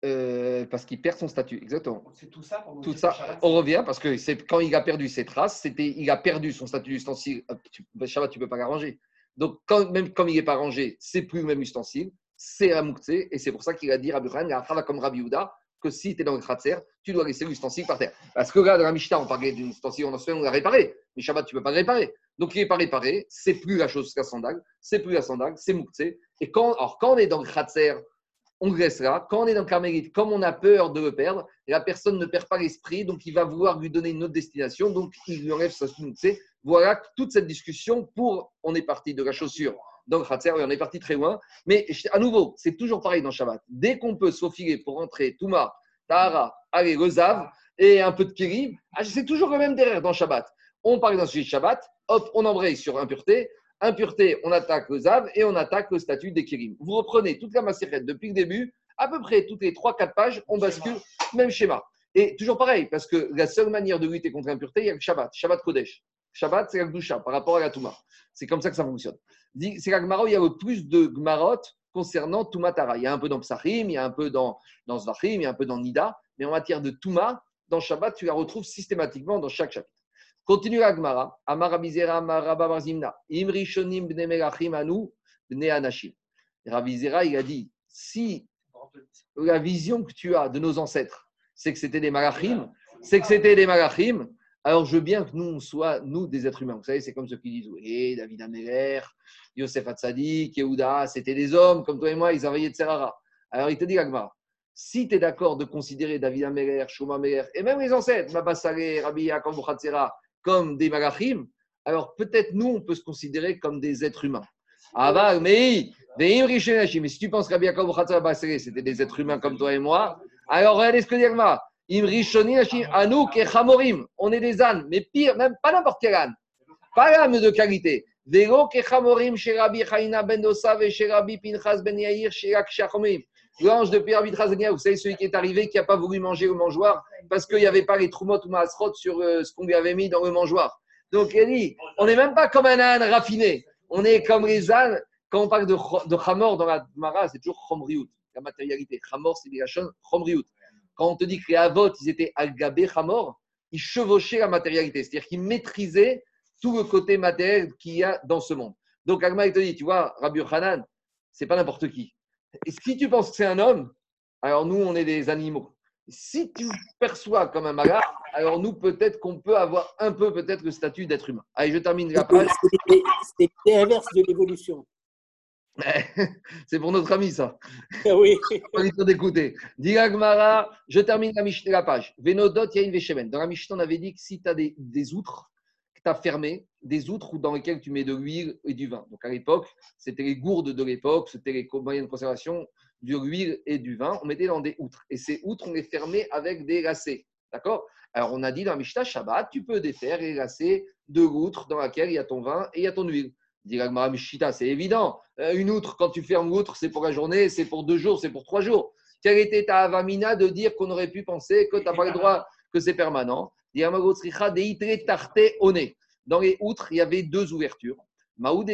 Euh, parce qu'il perd son statut, exactement. C'est tout ça pour Tout ça, Shabbat, on revient parce que c'est quand il a perdu ses traces, c'était, il a perdu son statut d'ustensile. Tu- ben, Shabbat, tu peux pas l'arranger. Donc, quand, même comme il n'est pas rangé, c'est plus le même ustensile, c'est un mouktsé, et c'est pour ça qu'il a dit Rabbi un comme Rabbi Yehuda, que si tu es dans le kratzer, tu dois laisser l'ustensile par terre. Parce que là, dans la Mishnah, on parlait d'une ustensile, on en on l'a réparé. Mais Shabbat, tu ne peux pas le réparer. Donc, il n'est pas réparé, c'est plus la chose qu'un sandal, c'est plus la sandal, c'est mouktsé. Et quand, alors, quand on est dans le kratzer, on laisse là. Quand on est dans le carmélite, comme on a peur de le perdre, la personne ne perd pas l'esprit, donc il va vouloir lui donner une autre destination, donc il lui enlève sa mouktsé. Voilà toute cette discussion pour. On est parti de la chaussure dans et on est parti très loin. Mais à nouveau, c'est toujours pareil dans Shabbat. Dès qu'on peut se faufiler pour rentrer Touma, Tahara, allez, le Zav et un peu de Kérim, ah, c'est toujours le même derrière dans Shabbat. On parle d'un sujet de Shabbat, hop, on embraye sur impureté. Impureté, on attaque le Zav et on attaque le statut des Kérim. Vous reprenez toute la macérette depuis le début À peu près toutes les 3-4 pages, on bascule, même schéma. Et toujours pareil, parce que la seule manière de lutter contre l'impureté, il y a le Shabbat, Shabbat Kodesh. Shabbat, c'est la Gdusha par rapport à la Touma. C'est comme ça que ça fonctionne. C'est la Gemara où il y a le plus de Gmarot concernant Toumatara. Il y a un peu dans Psachim, il y a un peu dans, dans Zvachim, il y a un peu dans Nida, mais en matière de Touma, dans Shabbat, tu la retrouves systématiquement dans chaque chapitre. Continue la Gemara. Amar Abizera, Amar Rabba Bar Zimna. Im Rishonim bne Melachim anu bne Anashim. Rabizera, il a dit si la vision que tu as de nos ancêtres, c'est que c'était des malachim, c'est que c'était des malachim, alors je veux bien que nous, on soit, nous, des êtres humains. Vous savez, c'est comme ceux qui disent, oui, David Améler, Yosef Hatzadik, Yehuda, c'était des hommes, comme toi et moi, ils envoyaient de Serara. Alors il te dit, Agmar, si tu es d'accord de considérer David Améler, Shuma Améler, et même les ancêtres, Baba Saleh, Rabbi Yaakov Bochatzera, comme des malachim, alors peut-être nous, on peut se considérer comme des êtres humains. Ah bah, mais, mais si tu penses que Rabbi Yaakov c'était des êtres humains comme toi et moi, alors regardez ce que dit Agmar. Im Rishoni Hashim, Anouk et Chamorim. On est des ânes, mais pire, même pas n'importe quel âne. Pas l'âne de qualité. Vero ke Chamorim chez Rabbi Chaina ben Dosav et chez Rabbi Pinchas ben Yair chez Ak Shachomim. L'ange de Pierre Rabbi Trazania, vous savez, celui qui est arrivé, qui n'a pas voulu manger au mangeoir parce qu'il n'y avait pas les troumot ou maasrot sur euh, ce qu'on lui avait mis dans le mangeoir. Donc il dit, on n'est même pas comme un âne raffiné. On est comme les ânes. Quand on parle de, de Chamor dans la Mara, c'est toujours Chomriout, la matérialité. Chamor, c'est des Chomriout. Quand on te dit que les Avot, ils étaient Al-Gabé Chamor, ils chevauchaient la matérialité. C'est-à-dire qu'ils maîtrisaient tout le côté matériel qu'il y a dans ce monde. Donc Agma, il te dit, tu vois, Rabbi Hanan, c'est pas n'importe qui. Et si tu penses que c'est un homme, alors nous, on est des animaux. Si tu perçois comme un malade, alors nous, peut-être qu'on peut avoir un peu peut-être le statut d'être humain. Allez, je termine la page. C'est- l'inverse de l'évolution. C'est pour notre ami, ça. Oui. Temps d'écouter. Dit Agmara, je termine la, la page. Vénodot, il y a une Veshemen. Dans la Mishnah, on avait dit que si tu as des, des outres tu as fermées, des outres dans lesquelles tu mets de l'huile et du vin. Donc à l'époque, c'était les gourdes de l'époque, c'était les moyens de conservation de l'huile et du vin. On mettait dans des outres. Et ces outres, on les fermait avec des lacets. D'accord? Alors on a dit dans Mishnah, Shabbat, tu peux défaire et lacer de l'outre dans laquelle il y a ton vin et il y a ton huile. Dit c'est évident. Euh, Une outre, quand tu fermes l'outre, c'est pour la journée, c'est pour deux jours, c'est pour trois jours. Quelle était ta avamina de dire qu'on aurait pu penser que tu n'as pas le droit, que c'est permanent? Dans les outres, il y avait deux ouvertures. Maoud.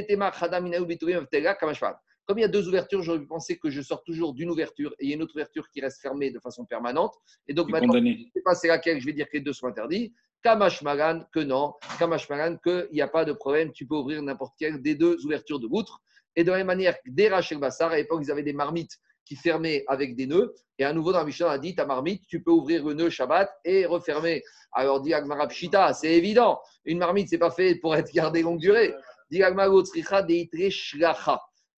Comme il y a deux ouvertures, j'aurais pu penser que je sors toujours d'une ouverture et il y a une autre ouverture qui reste fermée de façon permanente. Et donc maintenant, je ne sais pas c'est laquelle, je vais dire que les deux sont interdits. Kamashmaran, que non. Kamashmaran, qu'il n'y a pas de problème, tu peux ouvrir n'importe quelle des deux ouvertures de outre. Et de la même manière, des Rachel Bassar, à l'époque, ils avaient des marmites qui fermaient avec des nœuds. Et à nouveau, dans la Mishnah, on a dit ta marmite, tu peux ouvrir le nœud Shabbat et refermer. Alors, dit Agmarab Shita, c'est évident. Une marmite, c'est pas fait pour être gardée longue durée. Dit.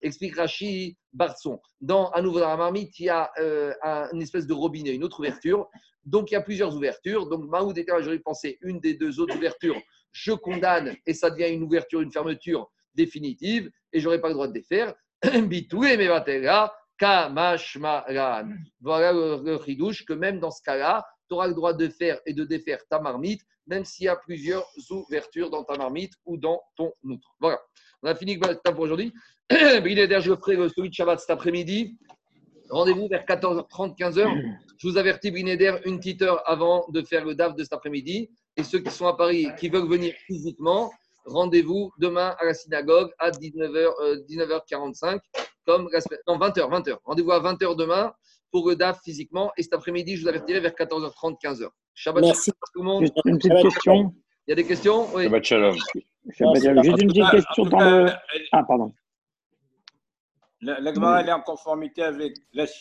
Explique Rashi Bartson. Dans, à nouveau, dans la marmite, il y a euh, un- une espèce de robinet, une autre ouverture. Donc, il y a plusieurs ouvertures. Donc, Maoud était j'aurais pensé une des deux autres ouvertures, je condamne et ça devient une ouverture, une fermeture définitive et j'aurais pas le droit de défaire. Bitou et Mevatera, Kamashmaran. Voilà le, chidouche que même dans ce cas-là, tu auras le droit de faire et de défaire ta marmite, même s'il y a plusieurs ouvertures dans ta marmite ou dans ton outre. Voilà. On a fini pour aujourd'hui. Brinéder, je ferai le story de Shabbat cet après-midi. Rendez-vous vers 14h30, 15h. Je vous avertis, Brinéder, une petite heure avant de faire le DAF de cet après-midi. Et ceux qui sont à Paris, qui veulent venir physiquement, rendez-vous demain à la synagogue à 19h, euh, 19h45, comme la semaine- non, 20h, 20h. Rendez-vous à 20h demain pour le DAF physiquement. Et cet après-midi, je vous avertirai vers 14h30, 15h. Shabbat Merci. shalom à tout le monde. Juste une petite question. Il y a des questions? Oui. Shabbat shalom. Juste une petite question dans le. Ah, pardon. La, la Gemara, elle est en conformité avec la